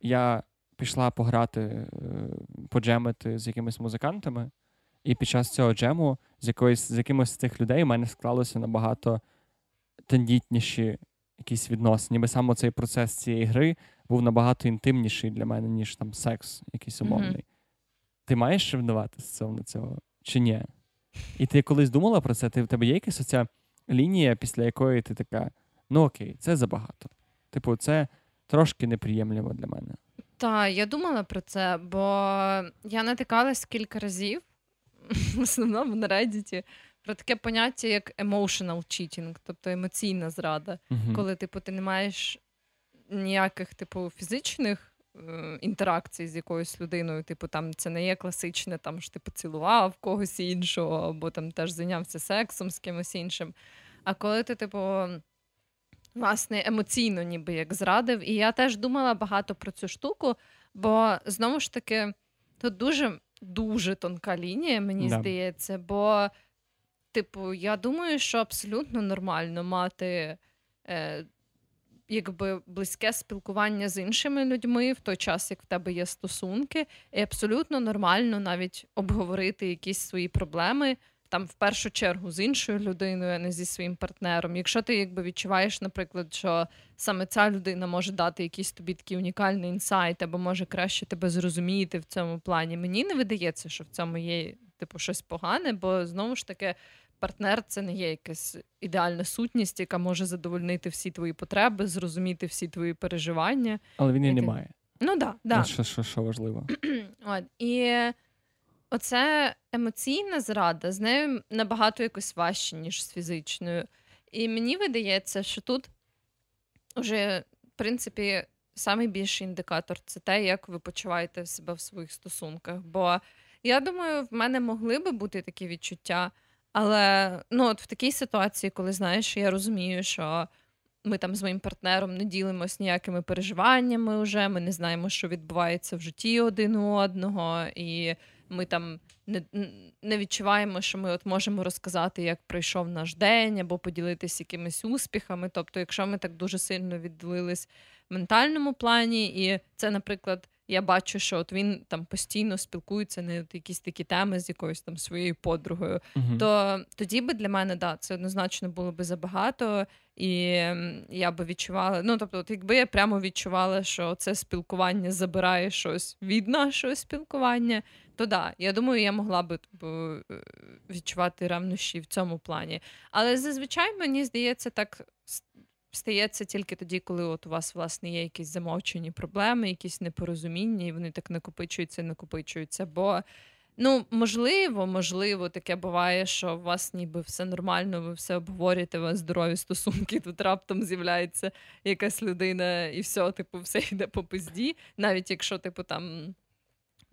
Speaker 1: я пішла пограти, е, поджемити з якимись музикантами, і під час цього джему з якоїсь з якимось з цих людей в мене склалося набагато тендітніші якісь відносини, ніби саме цей процес цієї гри був набагато інтимніший для мене, ніж там секс якийсь умовний. Mm-hmm. Ти маєш ревнувати стосовно цього чи ні? І ти колись думала про це? Ти в тебе є якась оця лінія, після якої ти така: ну окей, це забагато. Типу, це трошки неприємливо для мене.
Speaker 2: Так, я думала про це, бо я натикалась кілька разів, <laughs> в основному на Reddit, про таке поняття, як emotional cheating, тобто емоційна зрада, uh-huh. коли типу, ти не маєш ніяких типу фізичних е, інтеракцій з якоюсь людиною. Типу, там це не є класичне, там що ти поцілував когось іншого, або там теж зайнявся сексом з кимось іншим. А коли ти, типу, власне, емоційно ніби як зрадив, і я теж думала багато про цю штуку, бо знову ж таки тут дуже дуже тонка лінія, мені да. здається, бо. Типу, я думаю, що абсолютно нормально мати е, якби близьке спілкування з іншими людьми в той час, як в тебе є стосунки, і абсолютно нормально навіть обговорити якісь свої проблеми там в першу чергу з іншою людиною, а не зі своїм партнером. Якщо ти якби відчуваєш, наприклад, що саме ця людина може дати якийсь тобі такий унікальний інсайт, або може краще тебе зрозуміти в цьому плані, мені не видається, що в цьому є типу щось погане, бо знову ж таки партнер це не є якась ідеальна сутність, яка може задовольнити всі твої потреби, зрозуміти всі твої переживання.
Speaker 1: Але він і не має.
Speaker 2: Ну да, да.
Speaker 1: Що, що, що важливо. <clears throat>
Speaker 2: От, І оце емоційна зрада, з нею набагато якось важче, ніж з фізичною. І мені видається, що тут вже, в принципі, найбільший індикатор це те, як ви почуваєте себе в своїх стосунках. Бо я думаю, в мене могли би бути такі відчуття. Але ну, от в такій ситуації, коли знаєш, я розумію, що ми там з моїм партнером не ділимося ніякими переживаннями вже, ми не знаємо, що відбувається в житті один у одного, і ми там не не відчуваємо, що ми от можемо розказати, як пройшов наш день, або поділитися якимись успіхами. Тобто, якщо ми так дуже сильно відділились в ментальному плані, і це, наприклад, я бачу, що от він там постійно спілкується на якісь такі теми з якоюсь там своєю подругою, uh то тоді би для мене да, це однозначно було би забагато, і я би відчувала. Ну тобто, от якби я прямо відчувала, що це спілкування забирає щось від нашого спілкування, то да, я думаю, я могла би тобі, е, відчувати ревнощі в цьому плані. Але зазвичай мені здається, так стається тільки тоді, коли от у вас власне є якісь замовчені проблеми, якісь непорозуміння, і вони так накопичуються, накопичуються. Бо ну можливо, можливо, таке буває, що у вас ніби все нормально, ви все обговорюєте, у вас здорові стосунки. Тут раптом з'являється якась людина, і все, типу, все йде по пизді, навіть якщо, типу, там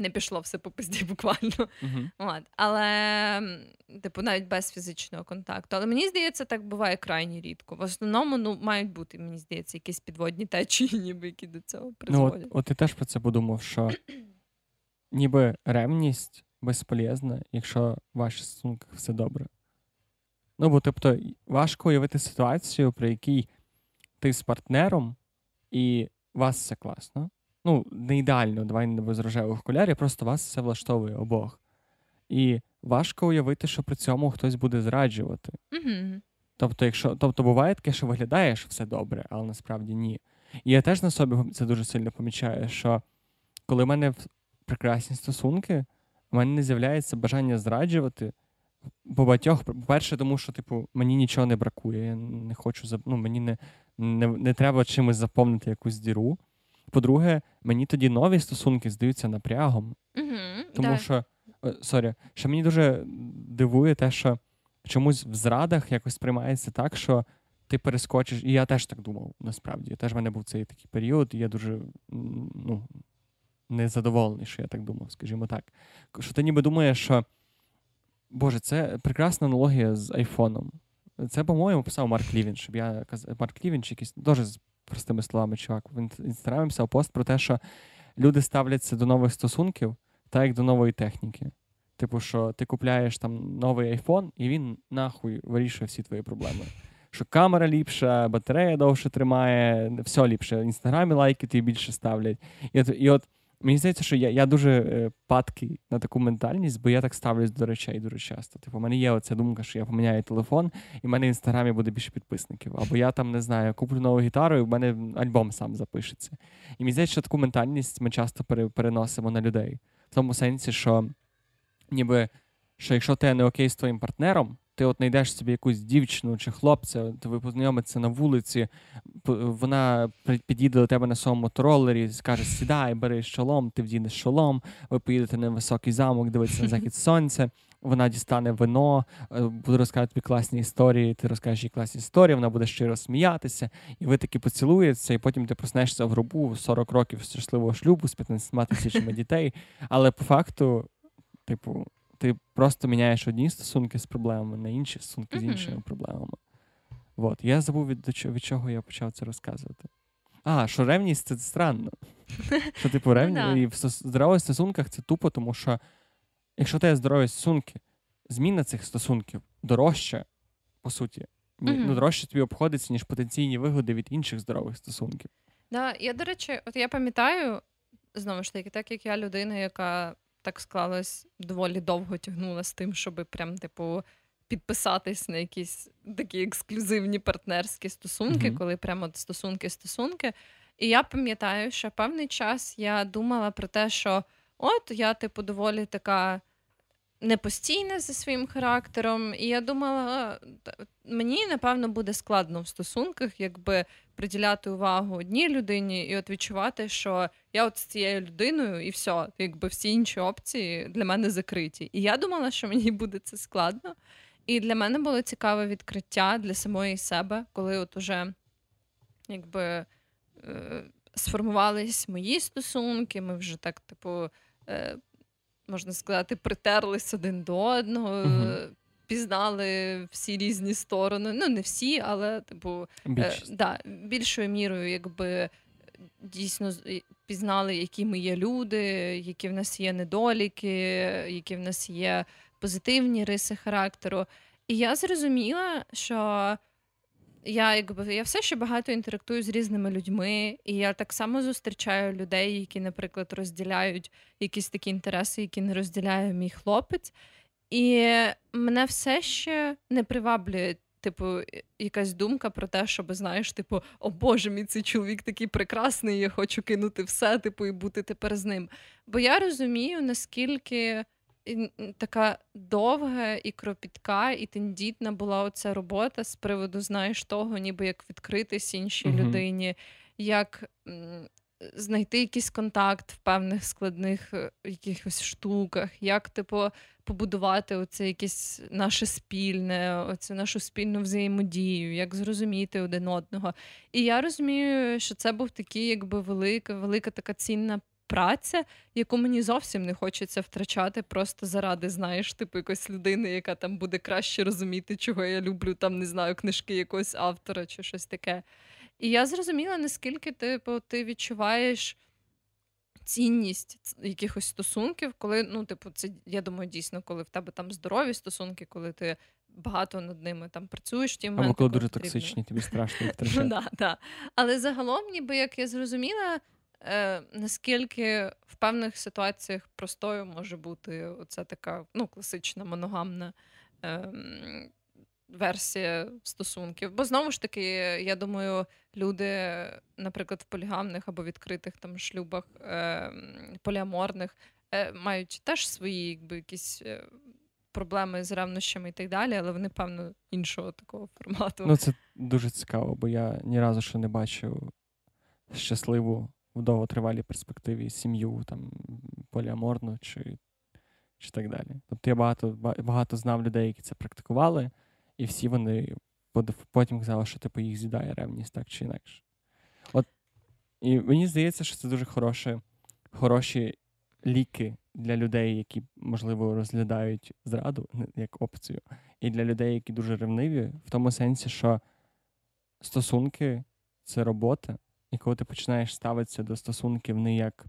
Speaker 2: не пішло все по пизді буквально. Uh-huh. От. Але, типу, навіть без фізичного контакту. Але мені здається, так буває крайні рідко. В основному ну, мають бути, мені здається, якісь підводні течії, <laughs> ніби які до цього призводять.
Speaker 1: Ну, от, от ти теж про це подумав, що <clears throat> ніби ревність безполезна, якщо в ваших стосунках все добре. Ну, бо тобто, важко уявити ситуацію, при якій ти з партнером, і у вас все класно ну, не ідеально, давай не без рожевих окулярів, просто вас все влаштовує обох. І важко уявити, що при цьому хтось буде зраджувати.
Speaker 2: Mm-hmm.
Speaker 1: Тобто, якщо, тобто буває таке, що виглядає, що все добре, але насправді ні. І я теж на собі це дуже сильно помічаю, що коли в мене прекрасні стосунки, в мене не з'являється бажання зраджувати. По багатьох, по-перше, тому що, типу, мені нічого не бракує. Я не хочу ну, мені не, не, не треба чимось заповнити якусь діру. По-друге, мені тоді нові стосунки здаються напрягом.
Speaker 2: Угу,
Speaker 1: Тому да. що, е, sorry, що мені дуже дивує те, що чомусь в зрадах якось сприймається так, що ти перескочиш. І я теж так думав, насправді. Теж в мене був цей такий період, і я дуже ну, незадоволений, що я так думав, скажімо так. Що ти ніби думаєш, що. Боже, це прекрасна аналогія з айфоном. Це, по-моєму, писав Марк Лівін, щоб я казав. Марк Лівін чи якийсь теж простими словами, чувак. В інстаграмі писав пост про те, що люди ставляться до нових стосунків так як до нової техніки. Типу, що ти купляєш там новий айфон, і він нахуй вирішує всі твої проблеми. Що камера ліпша, батарея довше тримає, все ліпше. В інстаграмі лайки тобі більше ставлять. І от, і от Мені здається, що я я дуже е, падкий на таку ментальність, бо я так ставлюсь до речей дуже часто. Типу, у мене є оця думка, що я поміняю телефон, і в мене в інстаграмі буде більше підписників. Або я там не знаю, куплю нову гітару, і в мене альбом сам запишеться. І мені здається, що таку ментальність ми часто переносимо на людей. В тому сенсі, що ніби що якщо ти не окей з твоїм партнером, ти от знайдеш собі якусь дівчину чи хлопця, то ви познайомитеся на вулиці, вона підійде до тебе на своєму моторолері, скаже: Сідай, бери шолом, ти вдінеш шолом, ви поїдете на високий замок, дивитися на <laughs> захід сонця. Вона дістане вино, е, буде розказувати тобі класні історії. Ти розкажеш їй класні історії, вона буде щиро сміятися, і ви таки поцілуєтеся, і потім ти проснешся в гробу 40 років щасливого шлюбу з 15 тисячами дітей. Але по факту, типу, ти просто міняєш одні стосунки з проблемами на інші стосунки з іншими проблемами. От. Я забув, від, від чого я почав це розказувати. А, що ревність це странно. <laughs> Що, типу, ну ревність і в здорових стосунках це тупо, тому що якщо ти здорові стосунки, зміна цих стосунків дорожча, по суті, ну, дорожче тобі обходиться, ніж потенційні вигоди від інших здорових стосунків.
Speaker 2: Да, Я, до речі, от я пам'ятаю, знову ж таки, так як я людина, яка так склалось доволі довго тягнула з тим, щоб прям, типу, підписатись на якісь такі ексклюзивні партнерські стосунки, mm-hmm. коли прямо стосунки-стосунки. І я пам'ятаю, що певний час я думала про те, що от я, типу, доволі така непостійна зі своїм характером. І я думала, мені напевно буде складно в стосунках, якби приділяти увагу одній людині і от відчувати, що я от з цією людиною, і все, якби всі інші опції для мене закриті. І я думала, що мені буде це складно. І для мене було цікаве відкриття для самої себе, коли от уже якби е, сформувались мої стосунки, ми вже так, типу, е, можна сказати, притерлись один до одного. uh Пізнали всі різні сторони. Ну, не всі, але типу е, да, більшою мірою, якби дійсно пізнали, які ми є люди, які в нас є недоліки, які в нас є позитивні риси характеру. І я зрозуміла, що я якби я все ще багато інтерактую з різними людьми, і я так само зустрічаю людей, які, наприклад, розділяють якісь такі інтереси, які не розділяє мій хлопець. І мене все ще не приваблює. Типу, якась думка про те, щоб знаєш, типу, о Боже, мій цей чоловік такий прекрасний, я хочу кинути все, типу, і бути тепер з ним. Бо я розумію, наскільки така довга і кропітка, і тендітна була оця робота з приводу, знаєш, того, ніби як відкритись іншій uh людині, як знайти якийсь контакт в певних складних е, якихось штуках, як, типу, побудувати оце якесь наше спільне, оцю нашу спільну взаємодію, як зрозуміти один одного. І я розумію, що це був такий, якби велика, велика така цінна праця, яку мені зовсім не хочеться втрачати, просто заради, знаєш, типу якоїсь людини, яка там буде краще розуміти, чого я люблю, там не знаю, книжки якогось автора чи щось таке. І я зрозуміла, наскільки типу, ти відчуваєш. Цінність якихось стосунків, коли, ну, типу, це я думаю, дійсно, коли в тебе там здорові стосунки, коли ти багато над ними там працюєш, ті
Speaker 1: моменти, Або коли дуже потрібно. токсичні, тобі страшно їх <laughs> втрачати.
Speaker 2: да, да. Але загалом, ніби як я зрозуміла, е, наскільки в певних ситуаціях простою може бути оця така ну, класична моногамна е, версія стосунків. Бо знову ж таки, я думаю, люди, наприклад, в полігамних або відкритих там шлюбах е, поліаморних е, мають теж свої якби якісь. Е, проблеми з ревнощами і так далі, але вони, певно, іншого такого формату.
Speaker 1: Ну, це дуже цікаво, бо я ні разу ще не бачив щасливу в довготривалій перспективі сім'ю там поліаморну чи чи так далі. Тобто я багато багато знав людей, які це практикували, і всі вони потім казали, що типу їх з'їдає ревність так чи інакше. От, І мені здається, що це дуже хороше, хороші ліки для людей, які, можливо, розглядають зраду як опцію, і для людей, які дуже ревниві, в тому сенсі, що стосунки це робота. І коли ти починаєш ставитися до стосунків не як,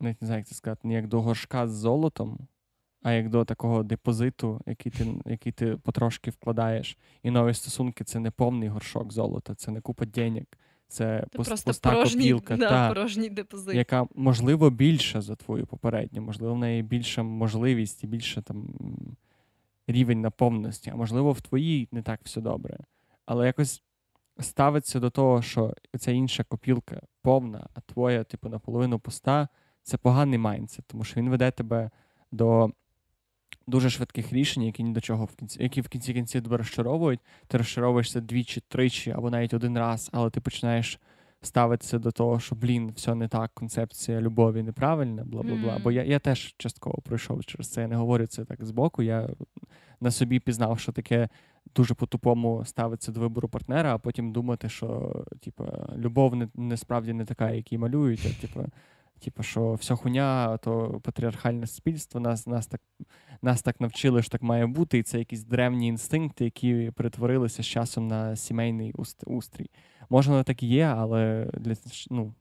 Speaker 1: навіть не знаю, як це сказати, не як до горшка з золотом, а як до такого депозиту, який ти який ти потрошки вкладаєш. І нові стосунки це не повний горшок золота, це не купа денег, це
Speaker 2: Ти пуст, пуста порожній, копілка, да, та, порожній депозит.
Speaker 1: яка, можливо, більша за твою попередню, можливо, в неї більша можливість і більше там рівень наповненості, а можливо, в твоїй не так все добре. Але якось ставиться до того, що ця інша копілка повна, а твоя, типу, наполовину пуста, це поганий майндсет, тому що він веде тебе до дуже швидких рішень, які ні до чого в кінці, які в кінці кінці тебе розчаровують. Ти розчаровуєшся двічі, тричі або навіть один раз, але ти починаєш. Ставитися до того, що блін, все не так, концепція любові неправильна, бла бла бла. Mm. Бо я я теж частково пройшов через це. Я не говорю це так збоку. Я на собі пізнав, що таке дуже по-тупому ставитися до вибору партнера, а потім думати, що типу, любов не, не справді не така, які малюють. а типу, Типу, що вся хуйня, то патріархальне суспільство, нас нас, так нас так навчили, що так має бути, і це якісь древні інстинкти, які перетворилися з часом на сімейний устрій. Може, воно так і є, але для ну,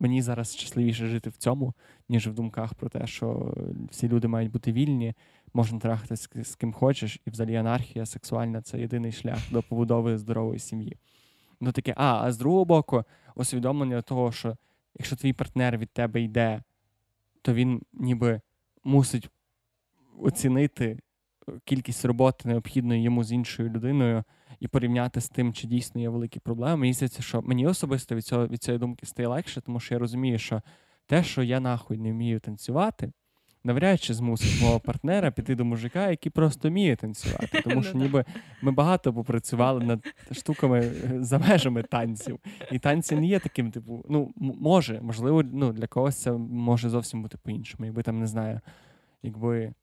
Speaker 1: мені зараз щасливіше жити в цьому, ніж в думках про те, що всі люди мають бути вільні, можна трахатись з ким хочеш, і взагалі анархія сексуальна це єдиний шлях до побудови здорової сім'ї. Ну таке, а, а з другого боку, усвідомлення того, що якщо твій партнер від тебе йде, то він ніби мусить оцінити кількість роботи необхідної йому з іншою людиною і порівняти з тим, чи дійсно є великі проблеми. Мені здається, що мені особисто від цього від цієї думки стає легше, тому що я розумію, що те, що я нахуй не вмію танцювати, навряд чи змусить мого партнера піти до мужика, який просто вміє танцювати. Тому що ніби ми багато попрацювали над штуками е, за межами танців. І танці не є таким, типу, ну, може, можливо, ну, для когось це може зовсім бути по-іншому. Якби там не знаю, якби.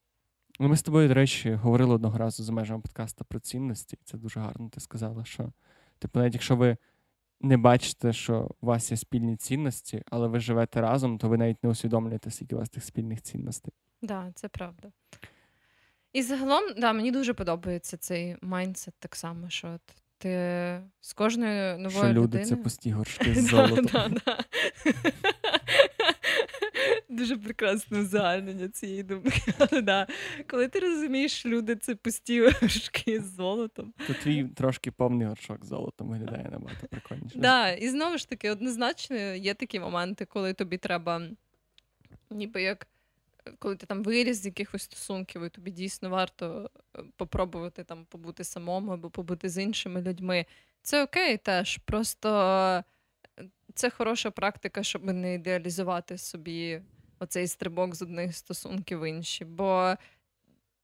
Speaker 1: Ну, Ми з тобою, до речі, говорили одного разу за межами подкасту про цінності, і це дуже гарно ти сказала, що, типу, навіть якщо ви не бачите, що у вас є спільні цінності, але ви живете разом, то ви навіть не усвідомлюєте, скільки у вас тих спільних цінностей.
Speaker 2: Так, да, це правда. І загалом, да, мені дуже подобається цей майндсет так само, що от ти з кожною новою
Speaker 1: Що люди
Speaker 2: людиною...
Speaker 1: це пусті горшки з <laughs> золотом.
Speaker 2: Дуже прекрасне узагальнення цієї думки. <laughs> да. Коли ти розумієш, що люди це пусті горшки з золотом.
Speaker 1: То твій трошки повний горшок з золотом виглядає набагато прикольніше.
Speaker 2: Да, І знову ж таки, однозначно є такі моменти, коли тобі треба, ніби як. Коли ти там виріс з якихось стосунків, і тобі дійсно варто е, попробувати там побути самому або побути з іншими людьми. Це окей теж. Просто е, це хороша практика, щоб не ідеалізувати собі оцей стрибок з одних стосунків в інші. Бо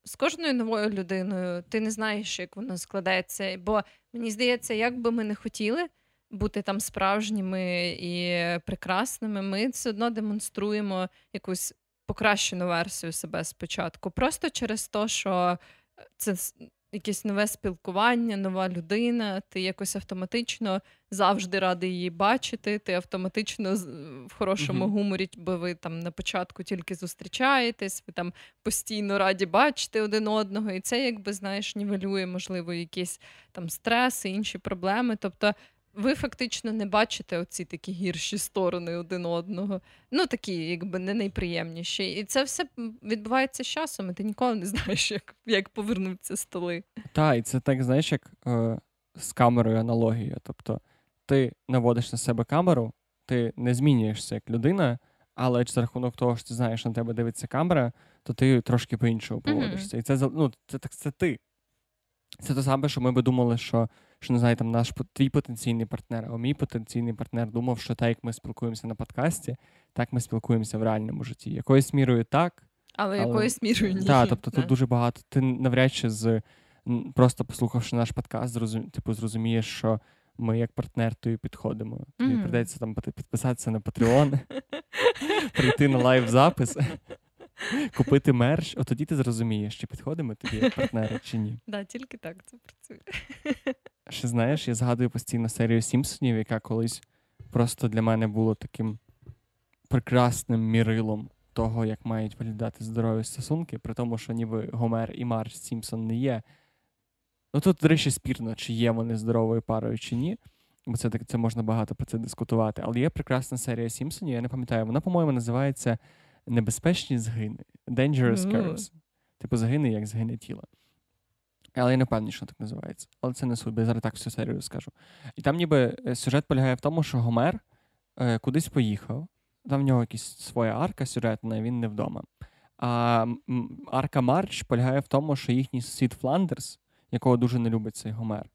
Speaker 2: з кожною новою людиною ти не знаєш, як воно складеться. Бо мені здається, як би ми не хотіли бути там справжніми і прекрасними, ми все одно демонструємо якусь покращену версію себе спочатку. Просто через те, що це якесь нове спілкування, нова людина, ти якось автоматично завжди радий її бачити. Ти автоматично в хорошому mm-hmm. гуморі, бо ви там на початку тільки зустрічаєтесь, ви там постійно раді бачити один одного, і це, якби знаєш, нівелює, можливо, якісь там стреси, інші проблеми. Тобто ви фактично не бачите оці такі гірші сторони один одного. Ну, такі, якби не найприємніші. І це все відбувається з часом, і ти ніколи не знаєш, як як повернуться столи.
Speaker 1: Так, і це так, знаєш, як е, з камерою аналогія. Тобто ти наводиш на себе камеру, ти не змінюєшся як людина, але за рахунок того, що ти знаєш, на тебе дивиться камера, то ти трошки по-іншому поводишся. Mm-hmm. І це ну, це, це, це ти. Це те саме, що ми би думали, що що не знаю, там наш твій потенційний партнер, а мій потенційний партнер думав, що так, як ми спілкуємося на подкасті, так ми спілкуємося в реальному житті. Якоюсь мірою так.
Speaker 2: Але, але... якоюсь мірою ні.
Speaker 1: Так, тобто тут дуже багато. Ти навряд чи з просто послухавши наш подкаст, зрозум... типу, зрозумієш, що ми як партнер тобі підходимо. Тобі mm-hmm. прийдеться там підписатися на Patreon, <laughs> прийти на live запис. Купити мерч, от тоді ти зрозумієш, чи підходимо тобі як партнери, чи ні. <laughs>
Speaker 2: Да, тільки так це працює.
Speaker 1: Ще знаєш, я згадую постійно серію Сімпсонів, яка колись просто для мене було таким прекрасним мірилом того, як мають виглядати здорові стосунки, при тому, що ніби Гомер і Марч Сімпсон не є. Ну тут, до речі, спірно, чи є вони здоровою парою, чи ні. Бо це це можна багато про це дискутувати. Але є прекрасна серія Сімпсонів, я не пам'ятаю, вона, по-моєму, називається Небезпечні згини. Dangerous Curves. Типу, згини, як згине тіло. Але я не впевнений, що так називається. Але це не суть, бо я зараз так всю серію розкажу. І там ніби е, сюжет полягає в тому, що Гомер е, кудись поїхав, там в нього якась своя арка сюжетна, і він не вдома. А арка Марч полягає в тому, що їхній сусід Фландерс, якого дуже не любить цей Гомер,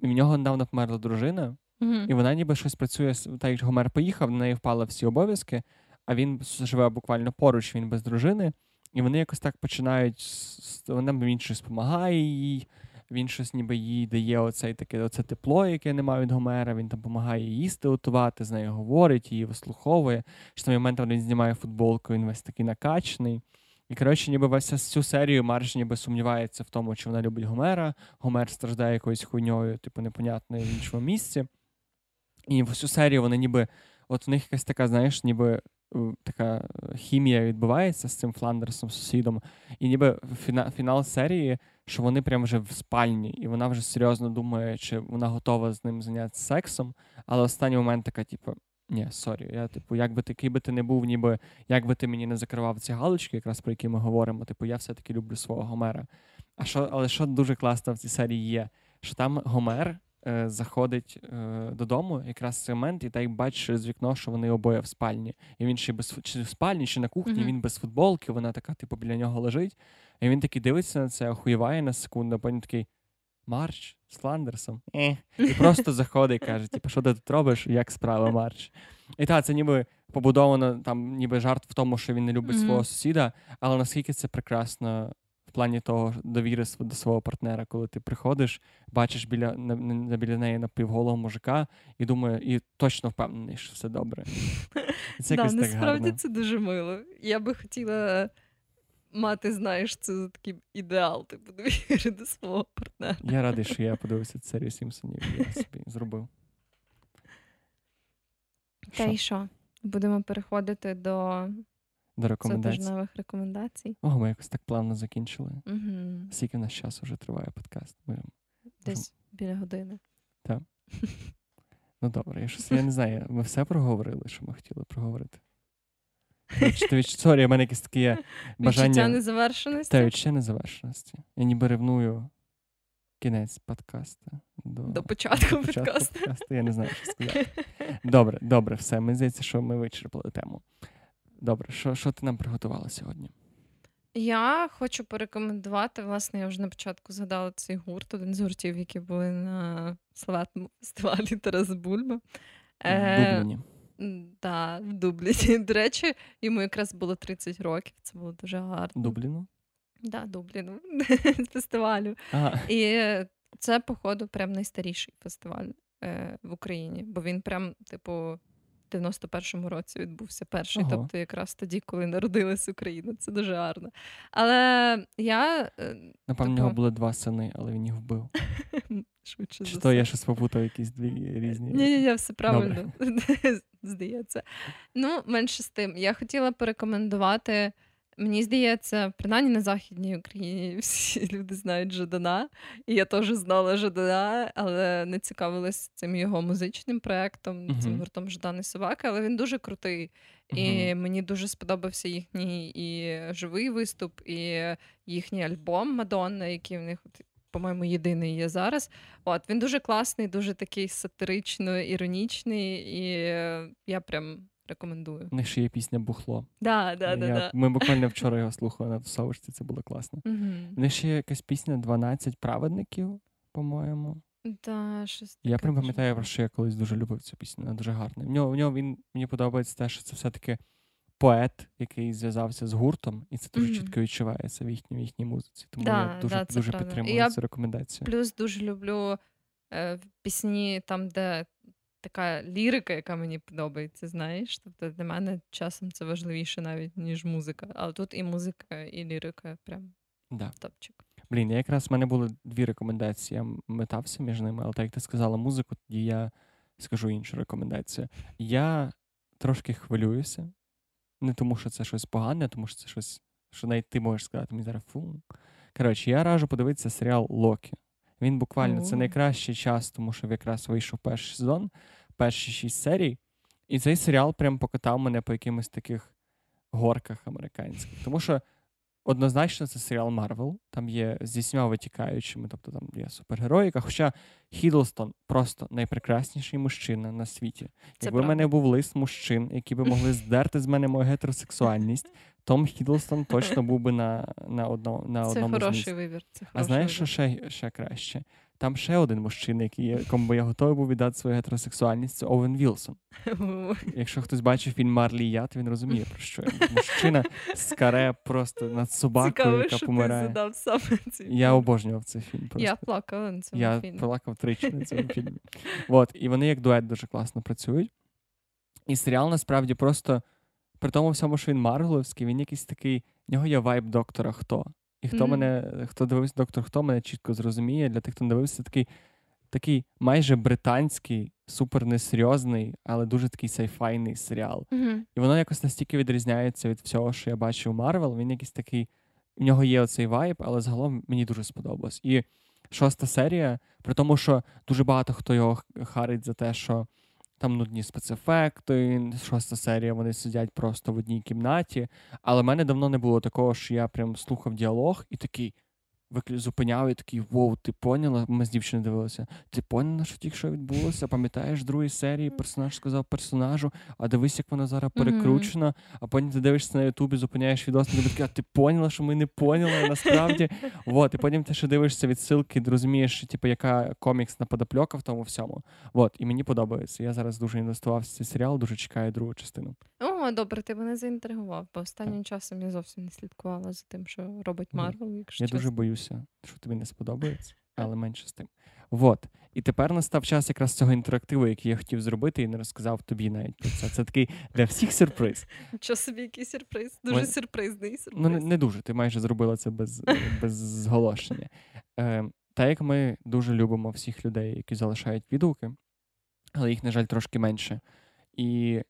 Speaker 1: і в нього недавно померла дружина, mm-hmm. і вона ніби щось працює, так як Гомер поїхав, на неї впали всі обов'язки, а він живе буквально поруч, він без дружини. І вони якось так починають, вона він щось допомагає їй, він щось ніби їй дає оцей таке оце тепло, яке немає від Гомера, він там допомагає їсти готувати, з нею говорить, її вислуховує. Що момент він знімає футболку, він весь такий накачаний. І, коротше, ніби весь цю серію Марж ніби сумнівається в тому, чи вона любить Гомера. Гомер страждає якоюсь хуйньою, типу, непонятною в іншому місці. І всю серію вони ніби, от в них якась така, знаєш, ніби така хімія відбувається з цим Фландерсом, сусідом, і ніби фіна, фінал серії, що вони прям вже в спальні, і вона вже серйозно думає, чи вона готова з ним зайнятися сексом. Але останній момент така, типу, ні, sorry, я, типу, як би ти би ти не був, ніби як би ти мені не закривав ці галочки, якраз про які ми говоримо, типу, я все-таки люблю свого Гомера. А що, але що дуже класно в цій серії є? Що там Гомер е, заходить е, додому, якраз цей момент, і так бачиш через вікно, що вони обоє в спальні. І він ще без чи в спальні, чи на кухні, mm-hmm. він без футболки, вона така, типу, біля нього лежить. І він такий дивиться на це, охуєває на секунду, а потім такий. Марч з Фландерсом. Е. І просто заходить і каже, типу, що ти тут робиш, як справа Марч. І так, це ніби побудовано там, ніби жарт в тому, що він не любить mm-hmm. свого сусіда, але наскільки це прекрасно плані того довіри до свого партнера, коли ти приходиш, бачиш біля на, біля неї напівголого мужика і думаю, і точно впевнений, що все добре.
Speaker 2: Це да, так Насправді гарно. це дуже мило. Я би хотіла мати, знаєш, це такий ідеал, типу довіри до свого партнера.
Speaker 1: Я радий, що я подивився серію Сімпсонів, я собі зробив.
Speaker 2: Та й що? Будемо переходити до
Speaker 1: до рекомендацій.
Speaker 2: Це нових рекомендацій.
Speaker 1: Ого, ми якось так плавно закінчили.
Speaker 2: Угу.
Speaker 1: Скільки в нас часу вже триває подкаст? Ми
Speaker 2: Десь біля години.
Speaker 1: Так. <laughs> Ну добре, я щось я не знаю. Ми все проговорили, що ми хотіли проговорити. Sorry, у мене якесь таке бажання. Відчуття
Speaker 2: незавершеності?
Speaker 1: Та, відчуття незавершеності. Я ніби ревную кінець подкасту.
Speaker 2: До до початку, до початку подкасту. подкасту.
Speaker 1: Я не знаю, що сказати. <laughs> Добре, добре, все. Мені здається, що ми вичерпали тему. Добре, що що ти нам приготувала сьогодні?
Speaker 2: Я хочу порекомендувати, власне, я вже на початку згадала цей гурт, один з гуртів, які були на славетному <laughs> фестивалі Тарас Бульба.
Speaker 1: В Дубліні.
Speaker 2: Так, в Дубліні. До речі, йому якраз було 30 років. Це було дуже гарно.
Speaker 1: Дубліну?
Speaker 2: Да, Дубліну з <laughs> фестивалю. Ага. І це, походу, прям найстаріший фестиваль е, в Україні, бо він прям, типу, 91-му році відбувся перший, ага. тобто якраз тоді, коли народилась Україна. Це дуже гарно. Але я.
Speaker 1: Е, Напевно, в нього були два сини, але він їх вбив. <laughs>
Speaker 2: Швидше
Speaker 1: Чи то я щось попутав, якісь дві різні.
Speaker 2: Ні, ні, все правильно. <laughs> Здається. Ну, менше з тим. Я хотіла порекомендувати. Мені здається, принаймні на Західній Україні <laughs> всі люди знають Жадана. І я теж знала Жадана, але не цікавилась цим його музичним проєктом, uh-huh. цим гуртом Жадан і Собаки, але він дуже крутий. Uh-huh. І мені дуже сподобався їхній і живий виступ, і їхній альбом Мадонна, який в них, по-моєму, єдиний є зараз. От Він дуже класний, дуже такий сатирично іронічний, і я прям. Рекомендую.
Speaker 1: У них ще є пісня Бухло.
Speaker 2: Да, да, да, да.
Speaker 1: Ми буквально вчора його слухали на тусовочці, це було класно.
Speaker 2: Uh-huh.
Speaker 1: У них ще є якась пісня «12 праведників, по-моєму.
Speaker 2: Да, щось
Speaker 1: Я прям пам'ятаю, про що я колись дуже любив цю пісню, вона дуже гарна. В нього в нього він мені подобається те, що це все-таки поет, який зв'язався з гуртом, і це дуже mm-hmm. чітко відчувається в їхній в їхній музиці. Тому да, я дуже да, дуже підтримую я цю рекомендацію.
Speaker 2: Плюс дуже люблю е, пісні там, де така лірика, яка мені подобається, знаєш. Тобто для мене часом це важливіше навіть, ніж музика. Але тут і музика, і лірика прям
Speaker 1: да.
Speaker 2: топчик.
Speaker 1: Блін, я якраз в мене були дві рекомендації. Я метався між ними, але так як ти сказала музику, тоді я скажу іншу рекомендацію. Я трошки хвилююся. Не тому, що це щось погане, а тому що це щось, що навіть ти можеш сказати мені зараз фу. Коротше, я раджу подивитися серіал Локі. Він буквально це найкращий час, тому що якраз вийшов перший сезон, перші шість серій. І цей серіал прям покатав мене по якимось таких горках американських. Тому що однозначно це серіал Марвел, там є зі всіма витікаючими, тобто там є супергероїка. Хоча Хідлстон просто найпрекрасніший мужчина на світі. Це Якби в мене був лист мужчин, які би могли здерти з мене мою гетеросексуальність, Том Хідлстон точно був би на на, одно, на
Speaker 2: це
Speaker 1: одному
Speaker 2: хороший
Speaker 1: з місць.
Speaker 2: вибір. Це
Speaker 1: а знаєш, що ще ще краще? Там ще один мужчина, який якому я готовий був віддати свою гетеросексуальність, це Овен Вілсон. Якщо хтось бачив фільм Марлі я, то він розуміє, про що я. Мужчина з каре просто над собакою,
Speaker 2: Цікаво,
Speaker 1: яка
Speaker 2: що
Speaker 1: помирає.
Speaker 2: Ти задав саме цей
Speaker 1: Я обожнював цей фільм. Просто.
Speaker 2: Я плакала на цьому
Speaker 1: я
Speaker 2: фільмі.
Speaker 1: Я плакав тричі на цьому фільмі. От, І вони як дует дуже класно працюють. І серіал насправді просто при тому всьому, що він Марвеловський, він якийсь такий. В нього є vibe доктора Хто. І хто mm-hmm. мене, хто дивився доктор Хто, мене чітко зрозуміє. Для тих, хто не дивився, такий такий майже британський, супер несерйозний, але дуже такий сайфайний серіал.
Speaker 2: Mm-hmm.
Speaker 1: І воно якось настільки відрізняється від всього, що я бачив у Марвел. Він якийсь такий. В нього є оцей vibe, але загалом мені дуже сподобалось. І шоста серія, при тому, що дуже багато хто його харить за те, що там нудні спецефекти, шоста серія, вони сидять просто в одній кімнаті. Але в мене давно не було такого, що я прям слухав діалог і такий зупиняв і такий воу, ти поняла? Ми з дівчиною дивилися. Ти поняла, що тільки що відбулося? Пам'ятаєш другої серії персонаж сказав персонажу, а дивись, як вона зараз перекручена, а потім ти дивишся на Ютубі, зупиняєш відос, і такий, а ти поняла, що ми не поняли насправді. <laughs> Вот, і потім ти ще дивишся відсилки, ти розумієш, типу, яка коміксна подопльока в тому всьому. Вот, і мені подобається. Я зараз дуже інвестував в цей серіал, дуже чекаю другу частину.
Speaker 2: О, добре, ти мене заінтригував, бо останнім часом я зовсім не слідкувала за тим, що робить Марвел.
Speaker 1: Я
Speaker 2: чесно.
Speaker 1: дуже боюся, що тобі не сподобається, але менше з тим. Вот. І тепер настав час якраз цього інтерактиву, який я хотів зробити, і не розказав тобі навіть про це. Це такий для всіх сюрприз. <laughs>
Speaker 2: Що собі який сюрприз? Дуже Ми... сюрпризний сюрприз.
Speaker 1: Ну, не, не дуже. Ти майже зробила це без без зголошення. Е, Та як ми дуже любимо всіх людей, які залишають відгуки, але їх, на жаль, трошки менше. І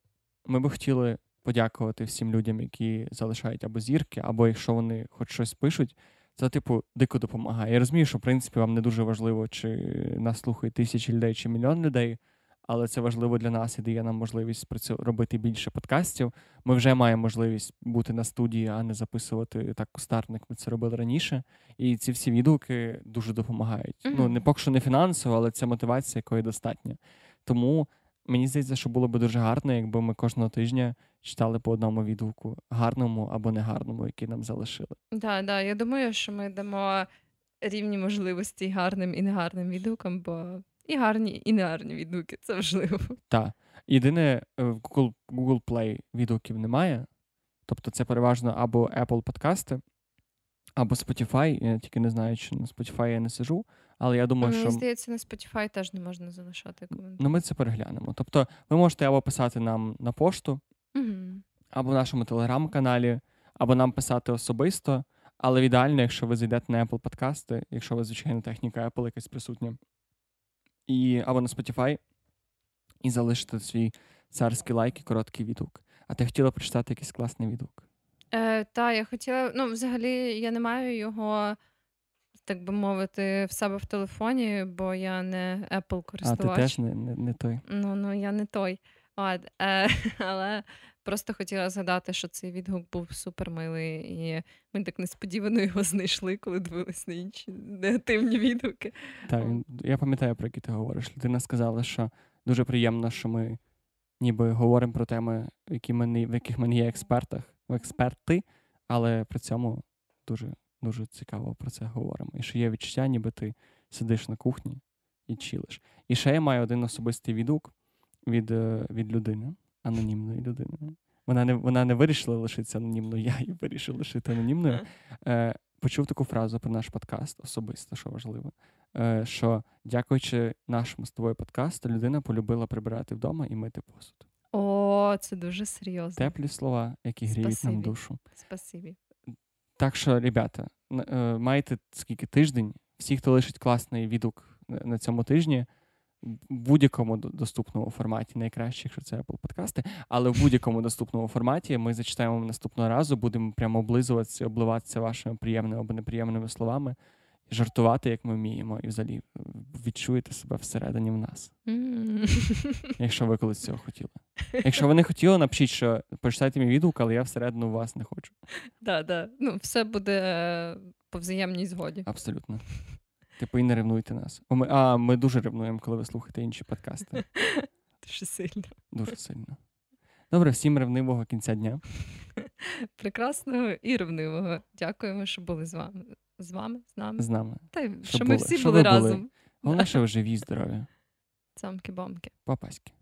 Speaker 1: ми би хотіли подякувати всім людям, які залишають або зірки, або якщо вони хоч щось пишуть, це, типу, дико допомагає. Я розумію, що в принципі вам не дуже важливо, чи нас слухає тисячі людей, чи мільйон людей. але це важливо для нас і дає нам можливість робити більше подкастів. Ми вже маємо можливість бути на студії, а не записувати так кустарник. Ми це робили раніше. І ці всі відгуки дуже допомагають. Mm-hmm. Ну не поки що не фінансово, але це мотивація, якої достатньо. Тому мені здається, що було б дуже гарно, якби ми кожного тижня читали по одному відгуку, гарному або негарному, який нам залишили.
Speaker 2: Так, да, да. я думаю, що ми дамо рівні можливості гарним і негарним відгукам, бо і гарні, і негарні відгуки це важливо.
Speaker 1: Так. Єдине, е, в Google Google Play відгуків немає. Тобто це переважно або Apple подкасти, або Spotify. Я тільки не знаю, чи на Spotify я не сижу. Але я думаю,
Speaker 2: Мені
Speaker 1: що.
Speaker 2: здається, на Spotify теж не можна залишати коментарі.
Speaker 1: Ну, ми це переглянемо. Тобто, ви можете або писати нам на пошту,
Speaker 2: угу.
Speaker 1: або в нашому телеграм-каналі, або нам писати особисто. Але ідеально, якщо ви зайдете на Apple подкасти, якщо ви, звичайно, техніка Apple якась присутня, і, або на Spotify, і залишите свій царський лайк і короткий відгук. А ти хотіла прочитати якийсь класний відгук?
Speaker 2: Е, Так, я хотіла. Ну, взагалі, я не маю його, так би мовити, в себе в телефоні, бо я не Apple користувач.
Speaker 1: А ти теж не не, не той.
Speaker 2: Ну, ну я не той. От, е, <laughs> Але просто хотіла згадати, що цей відгук був супермилий, і ми так несподівано його знайшли, коли дивились на інші негативні відгуки.
Speaker 1: Так, я пам'ятаю, про які ти говориш. Людина сказала, що дуже приємно, що ми ніби говоримо про теми, які ми не, в яких ми не є експертах, в експерти, але при цьому дуже дуже цікаво про це говоримо. І що є відчуття, ніби ти сидиш на кухні і чилиш. І ще я маю один особистий відгук від е, від людини, анонімної людини. Вона не вона не вирішила лишитися анонімною, я її вирішив лишити анонімною. Е, Почув таку фразу про наш подкаст, особисто, що важливо. е, Що, дякуючи нашому з тобою подкасту, людина полюбила прибирати вдома і мити посуд.
Speaker 2: О, це дуже серйозно.
Speaker 1: Теплі слова, які гріють Спасибі. нам душу.
Speaker 2: Спасибі.
Speaker 1: Так що, ребята, маєте скільки тиждень, всі, хто лишить класний відгук на цьому тижні в будь-якому доступному форматі, найкраще, якщо це Apple подкасти, але в будь-якому доступному форматі ми зачитаємо наступного разу, будемо прямо облизуватися, обливатися вашими приємними або неприємними словами, жартувати, як ми вміємо, і взагалі відчуєте себе всередині в нас. Якщо ви колись цього хотіли. <laughs> Якщо ви не хотіли, напишіть, що почитайте мій відгук, але я всередину вас не хочу.
Speaker 2: Так, так. Ну, все буде е, по взаємній згоді.
Speaker 1: Абсолютно. Типу, і не ревнуйте нас. О, ми, А ми дуже ревнуємо, коли ви слухаєте інші подкасти. <laughs>
Speaker 2: Дуже сильно.
Speaker 1: Дуже сильно. Добре, всім ревнивого кінця дня. <laughs>
Speaker 2: Прекрасного і ревнивого. Дякуємо, що були з вами. З вами, з нами.
Speaker 1: З нами.
Speaker 2: Та щоб, що, ми ми всі були разом.
Speaker 1: Головне, що живі, здорові. <laughs>
Speaker 2: Цамки-бамки.
Speaker 1: Папаськи.